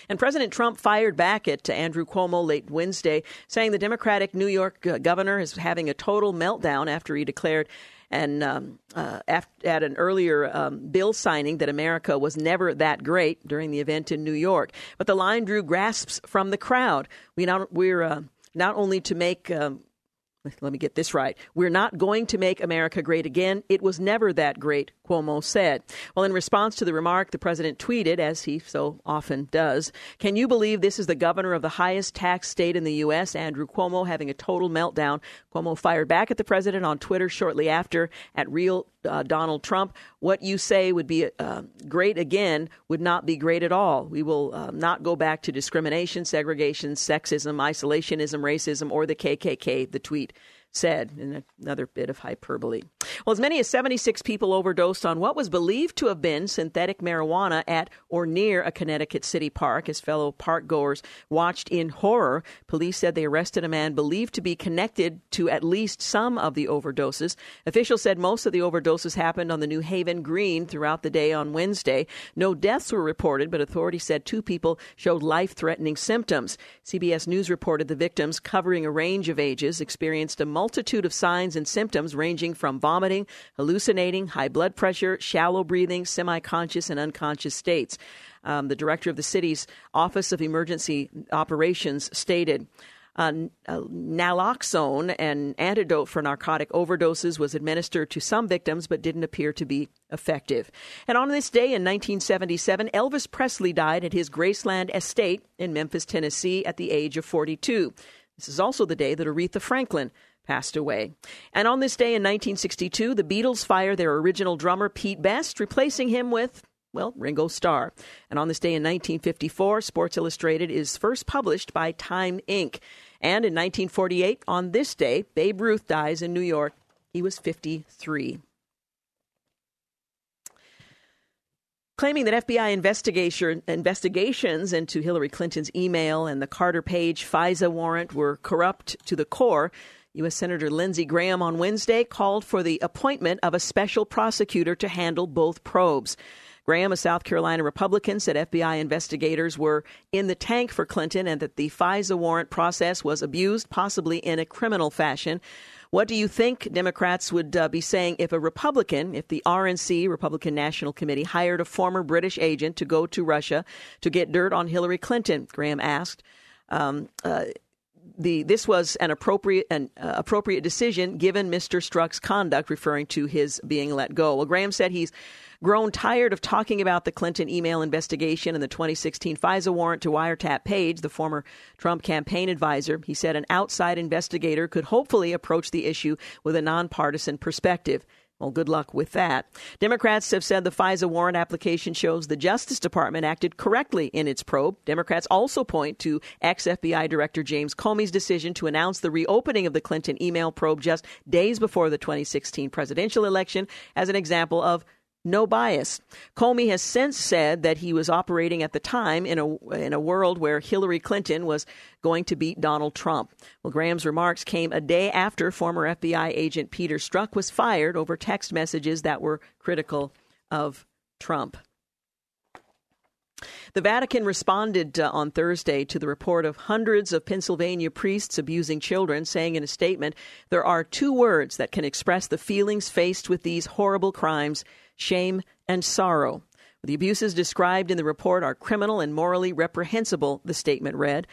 And President Trump fired back at Andrew Cuomo late Wednesday, saying the Democratic New York uh, governor is having a total meltdown after he declared and um, uh, at an earlier um, bill signing that America was never that great during the event in New York. But the line drew grasps from the crowd. We not, we're uh, not only to make um, let me get this right. We're not going to make America great again. It was never that great, Cuomo said. Well, in response to the remark, the president tweeted, as he so often does, Can you believe this is the governor of the highest tax state in the U.S., Andrew Cuomo, having a total meltdown? Cuomo fired back at the president on Twitter shortly after at Real uh, Donald Trump. What you say would be uh, great again would not be great at all. We will uh, not go back to discrimination, segregation, sexism, isolationism, racism, or the KKK, the tweet said in another bit of hyperbole. Well, as many as 76 people overdosed on what was believed to have been synthetic marijuana at or near a Connecticut city park as fellow park goers watched in horror. Police said they arrested a man believed to be connected to at least some of the overdoses. Officials said most of the overdoses happened on the New Haven Green throughout the day on Wednesday. No deaths were reported, but authorities said two people showed life threatening symptoms. CBS News reported the victims, covering a range of ages, experienced a multitude of signs and symptoms ranging from vomiting, hallucinating, high blood pressure, shallow breathing, semi conscious, and unconscious states. Um, the director of the city's Office of Emergency Operations stated. Uh, uh, naloxone, an antidote for narcotic overdoses, was administered to some victims but didn't appear to be effective. And on this day in 1977, Elvis Presley died at his Graceland estate in Memphis, Tennessee, at the age of 42. This is also the day that Aretha Franklin passed away. And on this day in 1962, the Beatles fire their original drummer, Pete Best, replacing him with well, Ringo Starr. And on this day in 1954, Sports Illustrated is first published by Time Inc. And in 1948, on this day, Babe Ruth dies in New York. He was 53. Claiming that FBI investigation, investigations into Hillary Clinton's email and the Carter Page FISA warrant were corrupt to the core, U.S. Senator Lindsey Graham on Wednesday called for the appointment of a special prosecutor to handle both probes. Graham, a South Carolina Republican, said FBI investigators were in the tank for Clinton and that the FISA warrant process was abused, possibly in a criminal fashion. What do you think Democrats would uh, be saying if a Republican, if the RNC, Republican National Committee, hired a former British agent to go to Russia to get dirt on Hillary Clinton? Graham asked. Um, uh, the this was an appropriate an uh, appropriate decision given Mr. Strzok's conduct, referring to his being let go. Well, Graham said he's grown tired of talking about the Clinton email investigation and the 2016 FISA warrant to wiretap Page, the former Trump campaign advisor. He said an outside investigator could hopefully approach the issue with a nonpartisan perspective. Well, good luck with that. Democrats have said the FISA warrant application shows the Justice Department acted correctly in its probe. Democrats also point to ex FBI Director James Comey's decision to announce the reopening of the Clinton email probe just days before the 2016 presidential election as an example of no bias. Comey has since said that he was operating at the time in a in a world where Hillary Clinton was going to beat Donald Trump. Well, Graham's remarks came a day after former FBI agent Peter Strzok was fired over text messages that were critical of Trump. The Vatican responded uh, on Thursday to the report of hundreds of Pennsylvania priests abusing children, saying in a statement, There are two words that can express the feelings faced with these horrible crimes shame, and sorrow. The abuses described in the report are criminal and morally reprehensible, the statement read.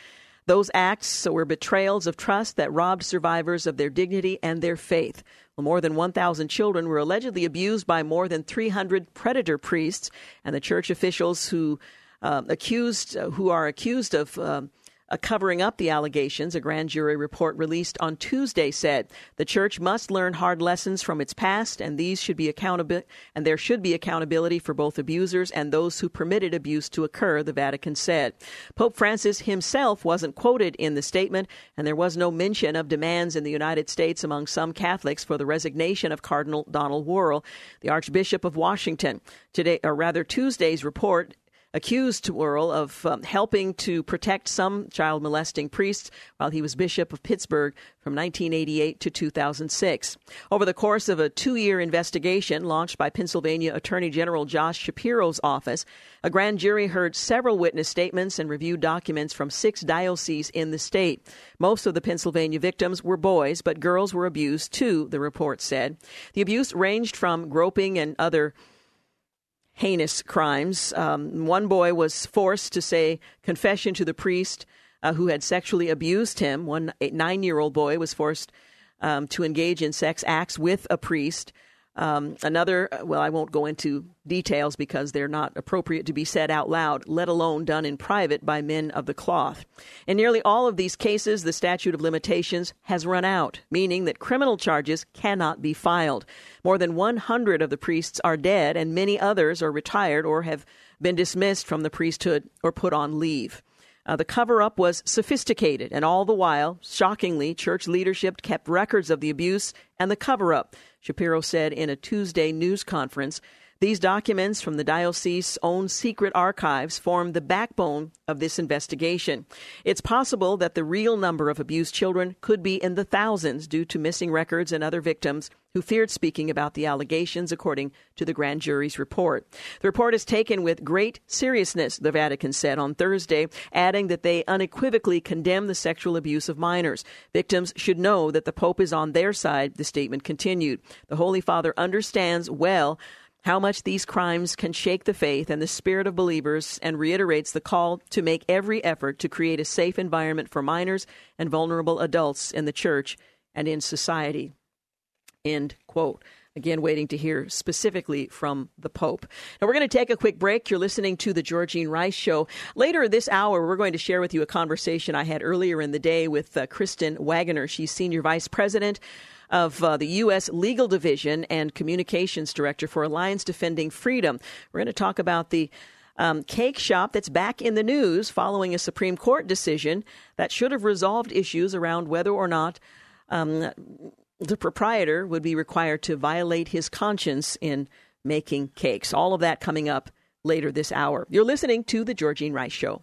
Those acts were betrayals of trust that robbed survivors of their dignity and their faith. Well, more than 1,000 children were allegedly abused by more than 300 predator priests, and the church officials who uh, accused, uh, who are accused of uh, a covering up the allegations, a grand jury report released on Tuesday said the church must learn hard lessons from its past, and these should be accountable, and there should be accountability for both abusers and those who permitted abuse to occur. The Vatican said. Pope Francis himself wasn't quoted in the statement, and there was no mention of demands in the United States among some Catholics for the resignation of Cardinal Donald Wuerl, the Archbishop of Washington. Today, or rather Tuesday's report accused Wuerl of um, helping to protect some child molesting priests while he was Bishop of Pittsburgh from 1988 to 2006. Over the course of a two year investigation launched by Pennsylvania Attorney General Josh Shapiro's office, a grand jury heard several witness statements and reviewed documents from six dioceses in the state. Most of the Pennsylvania victims were boys, but girls were abused too, the report said. The abuse ranged from groping and other heinous crimes. Um, one boy was forced to say confession to the priest uh, who had sexually abused him. One nine year old boy was forced um, to engage in sex acts with a priest. Um, another, well, I won't go into details because they're not appropriate to be said out loud, let alone done in private by men of the cloth. In nearly all of these cases, the statute of limitations has run out, meaning that criminal charges cannot be filed. More than 100 of the priests are dead, and many others are retired or have been dismissed from the priesthood or put on leave. Uh, the cover up was sophisticated, and all the while, shockingly, church leadership kept records of the abuse and the cover up, Shapiro said in a Tuesday news conference. These documents from the diocese's own secret archives form the backbone of this investigation. It's possible that the real number of abused children could be in the thousands due to missing records and other victims who feared speaking about the allegations, according to the grand jury's report. The report is taken with great seriousness, the Vatican said on Thursday, adding that they unequivocally condemn the sexual abuse of minors. Victims should know that the Pope is on their side, the statement continued. The Holy Father understands well how much these crimes can shake the faith and the spirit of believers and reiterates the call to make every effort to create a safe environment for minors and vulnerable adults in the church and in society. End quote. Again, waiting to hear specifically from the Pope. Now, we're going to take a quick break. You're listening to The Georgene Rice Show. Later this hour, we're going to share with you a conversation I had earlier in the day with uh, Kristen Waggoner. She's Senior Vice President of uh, the U.S. Legal Division and Communications Director for Alliance Defending Freedom. We're going to talk about the um, cake shop that's back in the news following a Supreme Court decision that should have resolved issues around whether or not um, the proprietor would be required to violate his conscience in making cakes. All of that coming up later this hour. You're listening to The Georgene Rice Show.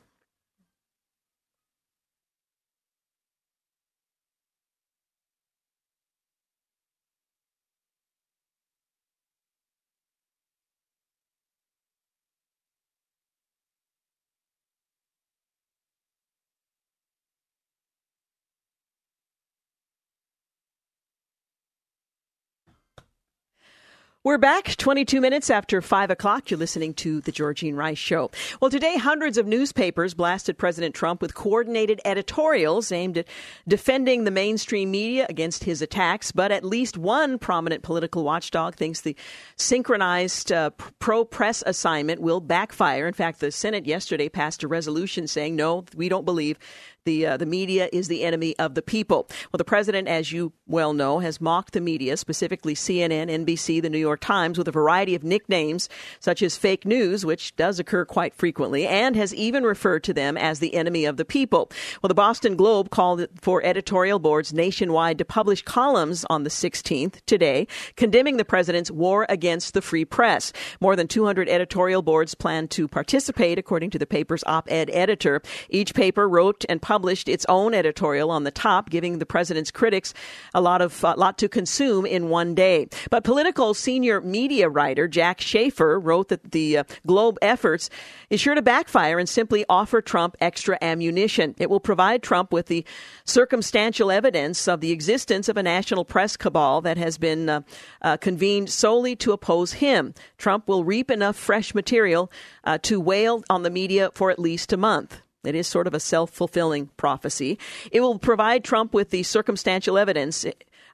We're back 22 minutes after 5 o'clock. You're listening to The Georgene Rice Show. Well, today, hundreds of newspapers blasted President Trump with coordinated editorials aimed at defending the mainstream media against his attacks. But at least one prominent political watchdog thinks the synchronized uh, pro press assignment will backfire. In fact, the Senate yesterday passed a resolution saying, no, we don't believe the uh, the media is the enemy of the people. Well, the president, as you well know, has mocked the media, specifically CNN, NBC, the New York Times, with a variety of nicknames such as fake news, which does occur quite frequently, and has even referred to them as the enemy of the people. Well, the Boston Globe called for editorial boards nationwide to publish columns on the 16th today, condemning the president's war against the free press. More than 200 editorial boards plan to participate, according to the paper's op-ed editor. Each paper wrote and published published its own editorial on the top, giving the president's critics a lot of uh, lot to consume in one day. But Politico senior media writer Jack Shafer wrote that the uh, Globe efforts is sure to backfire and simply offer Trump extra ammunition. It will provide Trump with the circumstantial evidence of the existence of a national press cabal that has been uh, uh convened solely to oppose him. Trump will reap enough fresh material uh, to wail on the media for at least a month. It is sort of a self fulfilling prophecy. It will provide Trump with the circumstantial evidence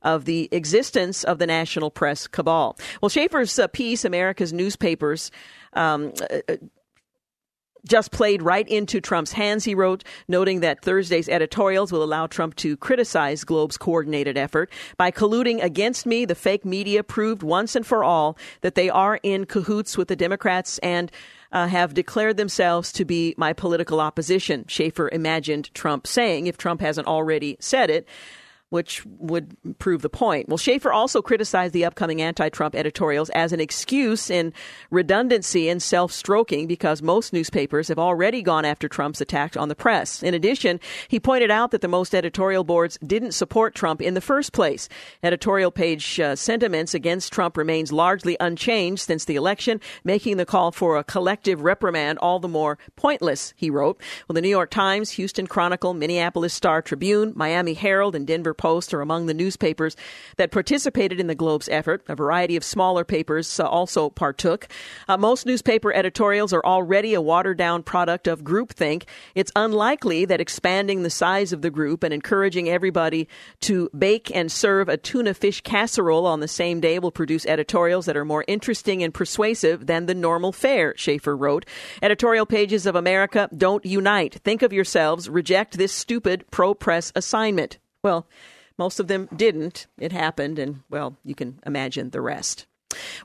of the existence of the national press cabal. Well, Shafer's uh, piece, America's Newspapers, um, uh, uh, just played right into Trump's hands, he wrote, noting that Thursday's editorials will allow Trump to criticize Globe's coordinated effort. By colluding against me, the fake media proved once and for all that they are in cahoots with the Democrats and uh, have declared themselves to be my political opposition. Shafer imagined Trump saying, if Trump hasn't already said it. Which would prove the point. Well, Shafer also criticized the upcoming anti Trump editorials as an excuse in redundancy and self stroking because most newspapers have already gone after Trump's attack on the press. In addition, he pointed out that the most editorial boards didn't support Trump in the first place. Editorial page uh, sentiments against Trump remains largely unchanged since the election, making the call for a collective reprimand all the more pointless, he wrote. Well, the New York Times, Houston Chronicle, Minneapolis Star Tribune, Miami Herald, and Denver Post are among the newspapers that participated in the Globe's effort. A variety of smaller papers uh, also partook. Uh, most newspaper editorials are already a watered down product of groupthink. It's unlikely that expanding the size of the group and encouraging everybody to bake and serve a tuna fish casserole on the same day will produce editorials that are more interesting and persuasive than the normal fare, Shafer wrote. Editorial pages of America don't unite. Think of yourselves, reject this stupid pro press assignment. Well, most of them didn't. It happened, and well, you can imagine the rest.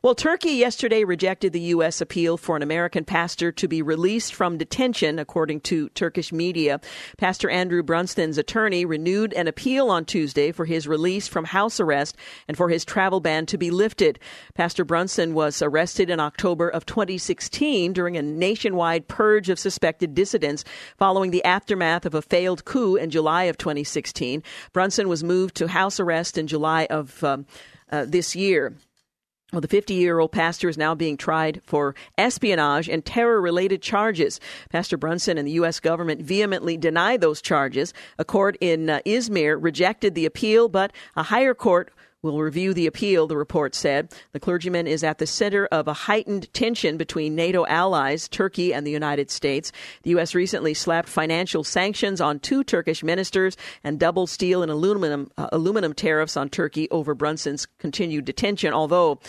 Well, Turkey yesterday rejected the U.S. appeal for an American pastor to be released from detention, according to Turkish media. Pastor Andrew Brunson's attorney renewed an appeal on Tuesday for his release from house arrest and for his travel ban to be lifted. Pastor Brunson was arrested in October of 2016 during a nationwide purge of suspected dissidents following the aftermath of a failed coup in July of 2016. Brunson was moved to house arrest in July of um, uh, this year. Well, the 50 year old pastor is now being tried for espionage and terror related charges. Pastor Brunson and the U.S. government vehemently denied those charges. A court in uh, Izmir rejected the appeal, but a higher court will review the appeal, the report said. The clergyman is at the center of a heightened tension between NATO allies, Turkey and the United States. The U.S. recently slapped financial sanctions on two Turkish ministers and double steel and aluminum, uh, aluminum tariffs on Turkey over Brunson's continued detention, although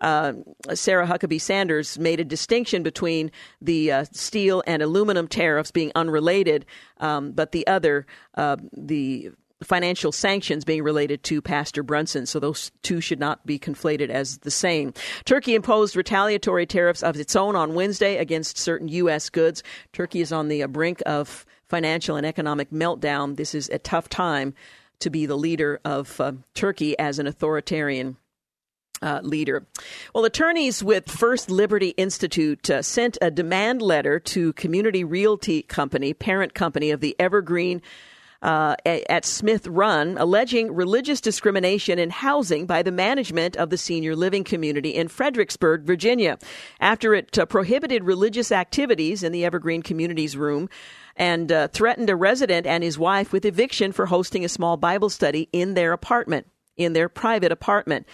uh, Sarah Huckabee Sanders made a distinction between the uh, steel and aluminum tariffs being unrelated, um, but the other, uh, the financial sanctions being related to Pastor Brunson. So those two should not be conflated as the same. Turkey imposed retaliatory tariffs of its own on Wednesday against certain U.S. goods. Turkey is on the brink of financial and economic meltdown. This is a tough time to be the leader of uh, Turkey as an authoritarian. Uh, leader. Well, attorneys with First Liberty Institute uh, sent a demand letter to Community Realty Company, parent company of the Evergreen uh, at Smith Run, alleging religious discrimination in housing by the management of the senior living community in Fredericksburg, Virginia, after it uh, prohibited religious activities in the Evergreen Communities Room and uh, threatened a resident and his wife with eviction for hosting a small Bible study in their apartment, in their private apartment.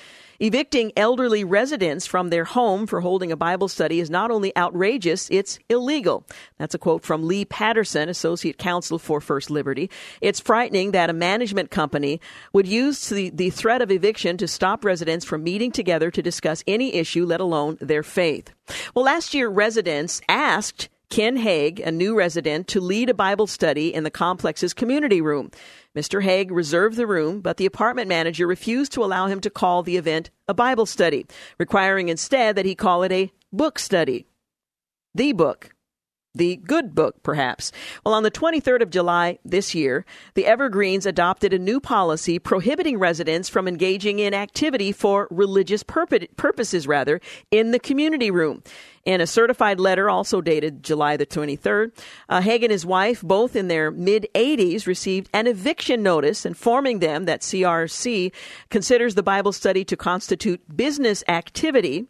Evicting elderly residents from their home for holding a Bible study is not only outrageous, it's illegal. That's a quote from Lea Patterson, Associate Counsel for First Liberty. It's frightening that a management company would use the, the threat of eviction to stop residents from meeting together to discuss any issue, let alone their faith. Well, last year, residents asked Ken Haig, a new resident, to lead a Bible study in the complex's community room. Mr. Haig reserved the room, but the apartment manager refused to allow him to call the event a Bible study, requiring instead that he call it a book study. The book the good book, perhaps. Well, on the 23rd of July this year, the Evergreens adopted a new policy prohibiting residents from engaging in activity for religious purposes, rather, in the community room. In a certified letter, also dated July the 23rd, uh, and his wife, both in their mid 80s, received an eviction notice informing them that CRC considers the Bible study to constitute business activity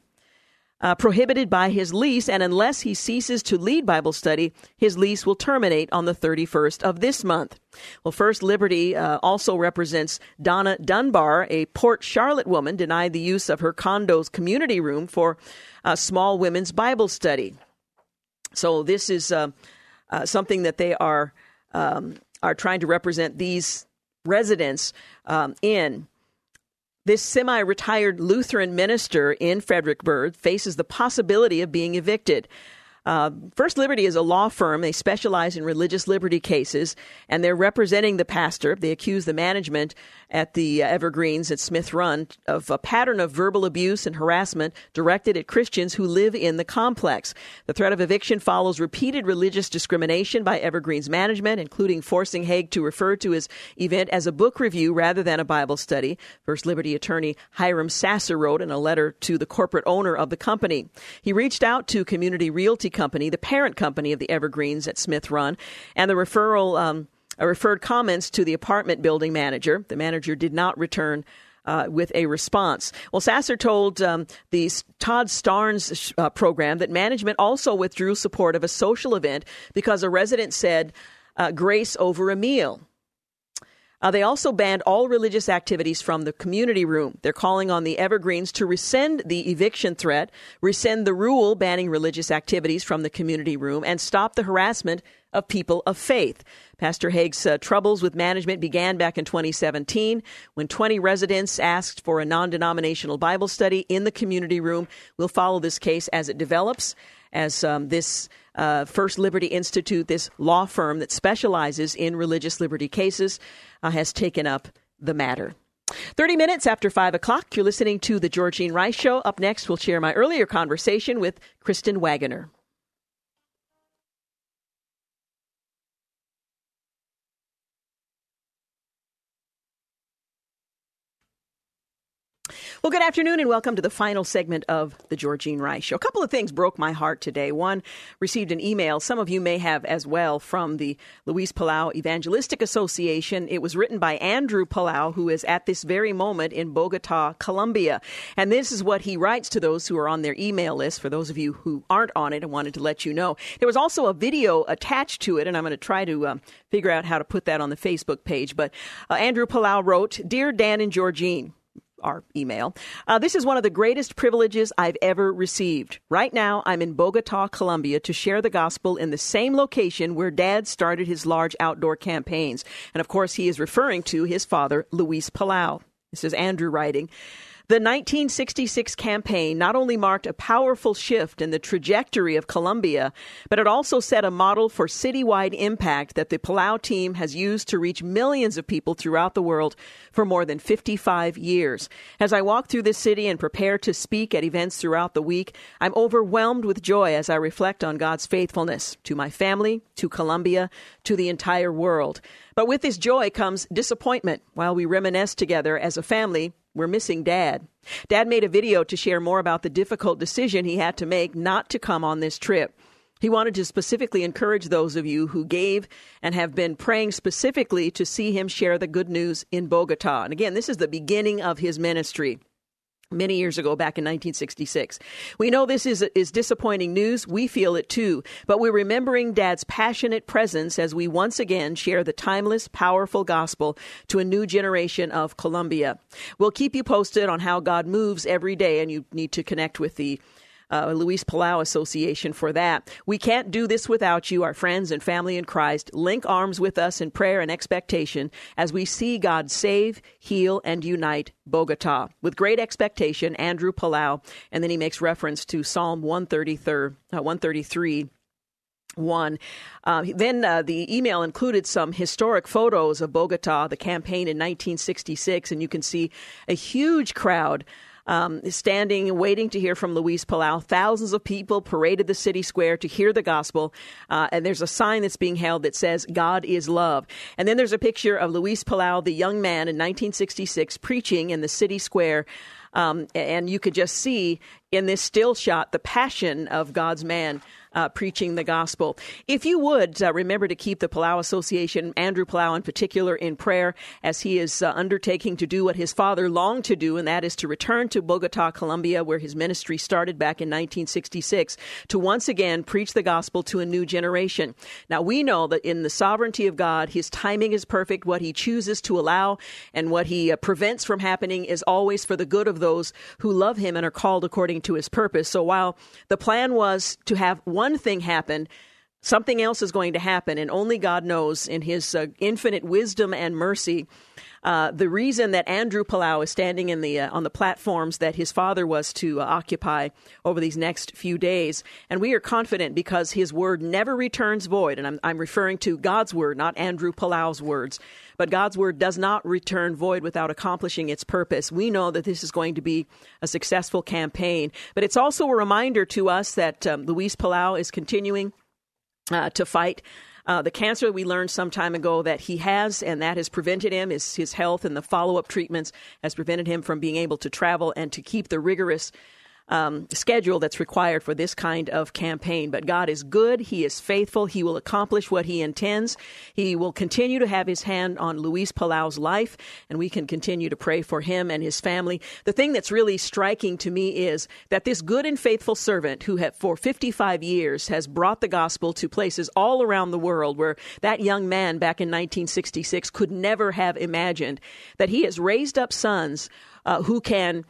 uh, prohibited by his lease, and unless he ceases to lead Bible study, his lease will terminate on the 31st of this month. Well, First Liberty uh, also represents Donna Dunbar, a Port Charlotte woman denied the use of her condo's community room for a small women's Bible study. So this is uh, uh something that they are um, are trying to represent these residents um, in. This semi retired Lutheran minister in Fredericksburg faces the possibility of being evicted. Uh, First Liberty is a law firm. They specialize in religious liberty cases, and they're representing the pastor. They accuse the management at the uh, Evergreens at Smith Run of a pattern of verbal abuse and harassment directed at Christians who live in the complex. The threat of eviction follows repeated religious discrimination by Evergreens management, including forcing Haig to refer to his event as a book review rather than a Bible study. First Liberty attorney Hiram Sasser wrote in a letter to the corporate owner of the company. He reached out to Community Realty Company, the parent company of the Evergreens at Smith Run, and the referral um, uh, referred comments to the apartment building manager. The manager did not return. Uh, with a response. Well, Sasser told um, the Todd Starnes uh, program that management also withdrew support of a social event because a resident said uh, grace over a meal. Uh, they also banned all religious activities from the community room. They're calling on the Evergreens to rescind the eviction threat, rescind the rule banning religious activities from the community room, and stop the harassment of people of faith. Pastor Haig's uh, troubles with management began back in 2017 when 20 residents asked for a non denominational Bible study in the community room. We'll follow this case as it develops, as um, this uh, First Liberty Institute, this law firm that specializes in religious liberty cases, uh, has taken up the matter. 30 minutes after 5 o'clock, you're listening to The Georgene Rice Show. Up next, we'll share my earlier conversation with Kristen Waggoner. Well, good afternoon and welcome to the final segment of the Georgene Rice Show. A couple of things broke my heart today. One, received an email, some of you may have as well, from the Luis Palau Evangelistic Association. It was written by Andrew Palau, who is at this very moment in Bogota, Colombia. And this is what he writes to those who are on their email list. For those of you who aren't on it, I wanted to let you know. There was also a video attached to it, and I'm going to try to um, figure out how to put that on the Facebook page. But uh, Andrew Palau wrote Dear Dan and Georgene, our email. Uh, this is one of the greatest privileges I've ever received. Right now, I'm in Bogota, Colombia, to share the gospel in the same location where Dad started his large outdoor campaigns. And of course, he is referring to his father, Luis Palau. This is Andrew writing. The 1966 campaign not only marked a powerful shift in the trajectory of Colombia, but it also set a model for citywide impact that the Palau team has used to reach millions of people throughout the world for more than 55 years. As I walk through this city and prepare to speak at events throughout the week, I'm overwhelmed with joy as I reflect on God's faithfulness to my family, to Colombia, to the entire world. But with this joy comes disappointment while we reminisce together as a family we're missing Dad. Dad made a video to share more about the difficult decision he had to make not to come on this trip. He wanted to specifically encourage those of you who gave and have been praying specifically to see him share the good news in Bogota. And again, this is the beginning of his ministry many years ago back in 1966. We know this is is disappointing news. We feel it too, but we're remembering dad's passionate presence as we once again share the timeless, powerful gospel to a new generation of Colombia. We'll keep you posted on how God moves every day and you need to connect with the uh, Luis Palau Association for that. We can't do this without you, our friends and family in Christ. Link arms with us in prayer and expectation as we see God save, heal, and unite Bogota. With great expectation, Andrew Palau, and then he makes reference to Psalm 133. Uh, 133 one. Uh, then uh, the email included some historic photos of Bogota, the campaign in 1966, and you can see a huge crowd um, standing and waiting to hear from Luis Palau. Thousands of people paraded the city square to hear the gospel. Uh, and there's a sign that's being held that says, God is love. And then there's a picture of Luis Palau, the young man in 1966, preaching in the city square. Um, and you could just see in this still shot the passion of God's man uh, preaching the gospel. If you would uh, remember to keep the Palau Association, Andrew Palau in particular, in prayer as he is uh, undertaking to do what his father longed to do, and that is to return to Bogota, Colombia, where his ministry started back in 1966, to once again preach the gospel to a new generation. Now, we know that in the sovereignty of God, his timing is perfect. What he chooses to allow and what he uh, prevents from happening is always for the good of those who love him and are called according to his purpose. So while the plan was to have one one thing happened something else is going to happen, and only God knows in His uh, infinite wisdom and mercy. Uh, the reason that Andrew Palau is standing in the uh, on the platforms that his father was to uh, occupy over these next few days, and we are confident because his word never returns void. And I'm, I'm referring to God's word, not Andrew Palau's words. But God's word does not return void without accomplishing its purpose. We know that this is going to be a successful campaign, but it's also a reminder to us that um, Luis Palau is continuing uh, to fight. Uh, the cancer we learned some time ago that he has, and that has prevented him, is his health and the follow up treatments has prevented him from being able to travel and to keep the rigorous um, schedule that's required for this kind of campaign. But God is good. He is faithful. He will accomplish what he intends. He will continue to have his hand on Luis Palau's life, and we can continue to pray for him and his family. The thing that's really striking to me is that this good and faithful servant, who for 55 years has brought the gospel to places all around the world where that young man back in 1966 could never have imagined, that he has raised up sons uh, who can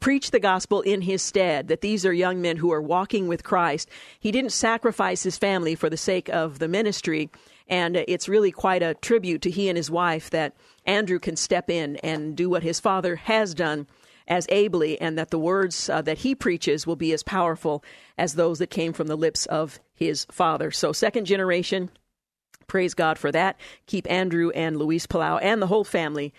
preach the gospel in his stead, that these are young men who are walking with Christ. He didn't sacrifice his family for the sake of the ministry. And it's really quite a tribute to he and his wife that Andrew can step in and do what his father has done as ably, and that the words uh, that he preaches will be as powerful as those that came from the lips of his father. So, second generation, praise God for that. Keep Andrew and Luis Palau and the whole family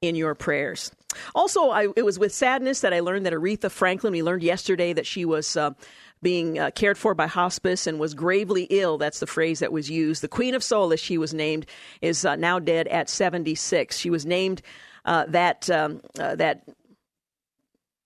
in your prayers. Also, I, it was with sadness that I learned that Aretha Franklin, we learned yesterday that she was. Uh, being uh, cared for by hospice and was gravely ill. That's the phrase that was used. The Queen of Soul, as she was named, is uh, now dead at 76. She was named uh, that um, uh, that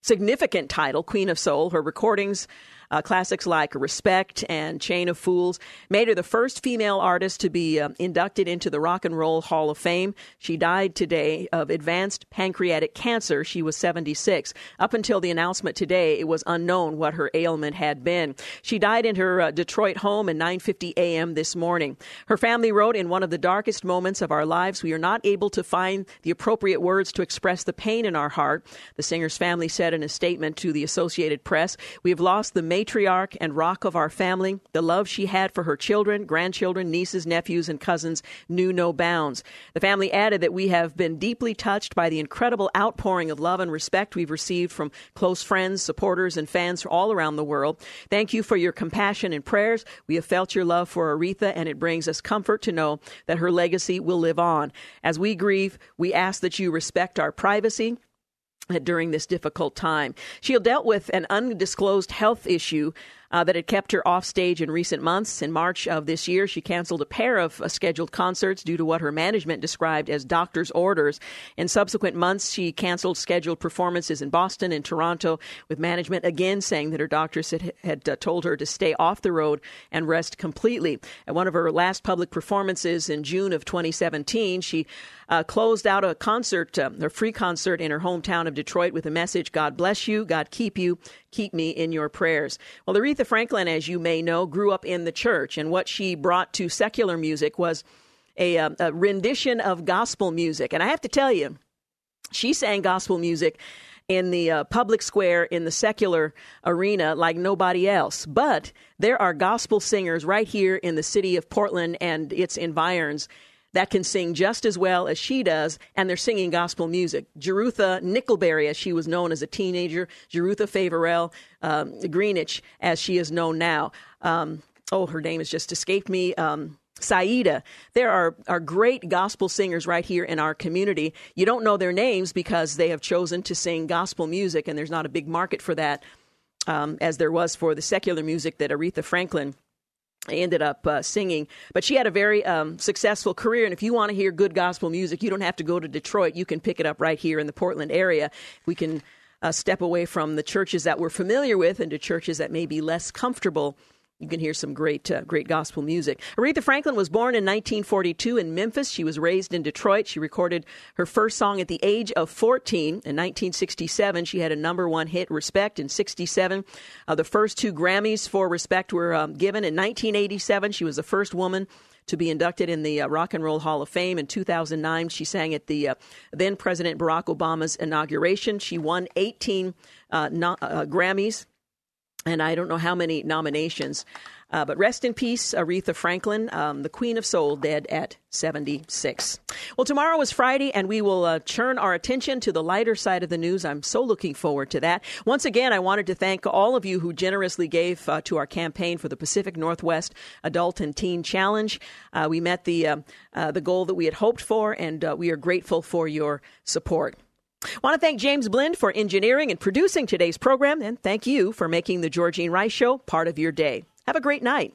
significant title, Queen of Soul. Her recordings uh, classics like Respect and Chain of Fools made her the first female artist to be uh, inducted into the Rock and Roll Hall of Fame. She died today of advanced pancreatic cancer. She was 76. Up until the announcement today, it was unknown what her ailment had been. She died in her uh, Detroit home at 9:50 a.m. this morning. Her family wrote in one of the darkest moments of our lives, we are not able to find the appropriate words to express the pain in our heart. The singer's family said in a statement to the Associated Press, "We have lost the major matriarch and rock of our family. The love she had for her children, grandchildren, nieces, nephews, and cousins knew no bounds. The family added that we have been deeply touched by the incredible outpouring of love and respect we've received from close friends, supporters, and fans all around the world. Thank you for your compassion and prayers. We have felt your love for Aretha, and it brings us comfort to know that her legacy will live on. As we grieve, we ask that you respect our privacy during this difficult time. She dealt with an undisclosed health issue uh, that had kept her off stage in recent months. In March of this year, she canceled a pair of uh, scheduled concerts due to what her management described as doctor's orders. In subsequent months, she canceled scheduled performances in Boston and Toronto, with management again saying that her doctors had, had uh, told her to stay off the road and rest completely. At one of her last public performances in June of 2017, she uh, closed out a concert, uh, a free concert in her hometown of Detroit with a message God bless you, God keep you, keep me in your prayers. Well, Aretha Franklin, as you may know, grew up in the church, and what she brought to secular music was a, a, a rendition of gospel music. And I have to tell you, she sang gospel music in the uh, public square in the secular arena like nobody else. But there are gospel singers right here in the city of Portland and its environs that can sing just as well as she does, and they're singing gospel music. Jerutha Nickelberry, as she was known as a teenager, Jerutha Favorell um, Greenidge, as she is known now. Um, oh, her name has just escaped me. Um, Saida. There are, are great gospel singers right here in our community. You don't know their names because they have chosen to sing gospel music, and there's not a big market for that, um, as there was for the secular music that Aretha Franklin ended up uh, singing. But she had a very um, successful career. And if you want to hear good gospel music, you don't have to go to Detroit. You can pick it up right here in the Portland area. We can uh, step away from the churches that we're familiar with into churches that may be less comfortable you can hear some great, uh, great gospel music. Aretha Franklin was born in 1942 in Memphis. She was raised in Detroit. She recorded her first song at the age of 14 in 1967. She had a number one hit, Respect, in 67. Uh, the first two Grammys for Respect were um, given in 1987. She was the first woman to be inducted in the uh, Rock and Roll Hall of Fame. In 2009, she sang at the uh, then President Barack Obama's inauguration. She won 18 uh, no, uh, Grammys and I don't know how many nominations. Uh, but rest in peace, Aretha Franklin, um, the Queen of Soul, dead at 76. Well, tomorrow is Friday, and we will uh, turn our attention to the lighter side of the news. I'm so looking forward to that. Once again, I wanted to thank all of you who generously gave uh, to our campaign for the Pacific Northwest Adult and Teen Challenge. Uh, we met the uh, uh, the goal that we had hoped for, and we are grateful for your support. Want to thank James Blend for engineering and producing today's program, and thank you for making the Georgene Rice Show part of your day. Have a great night.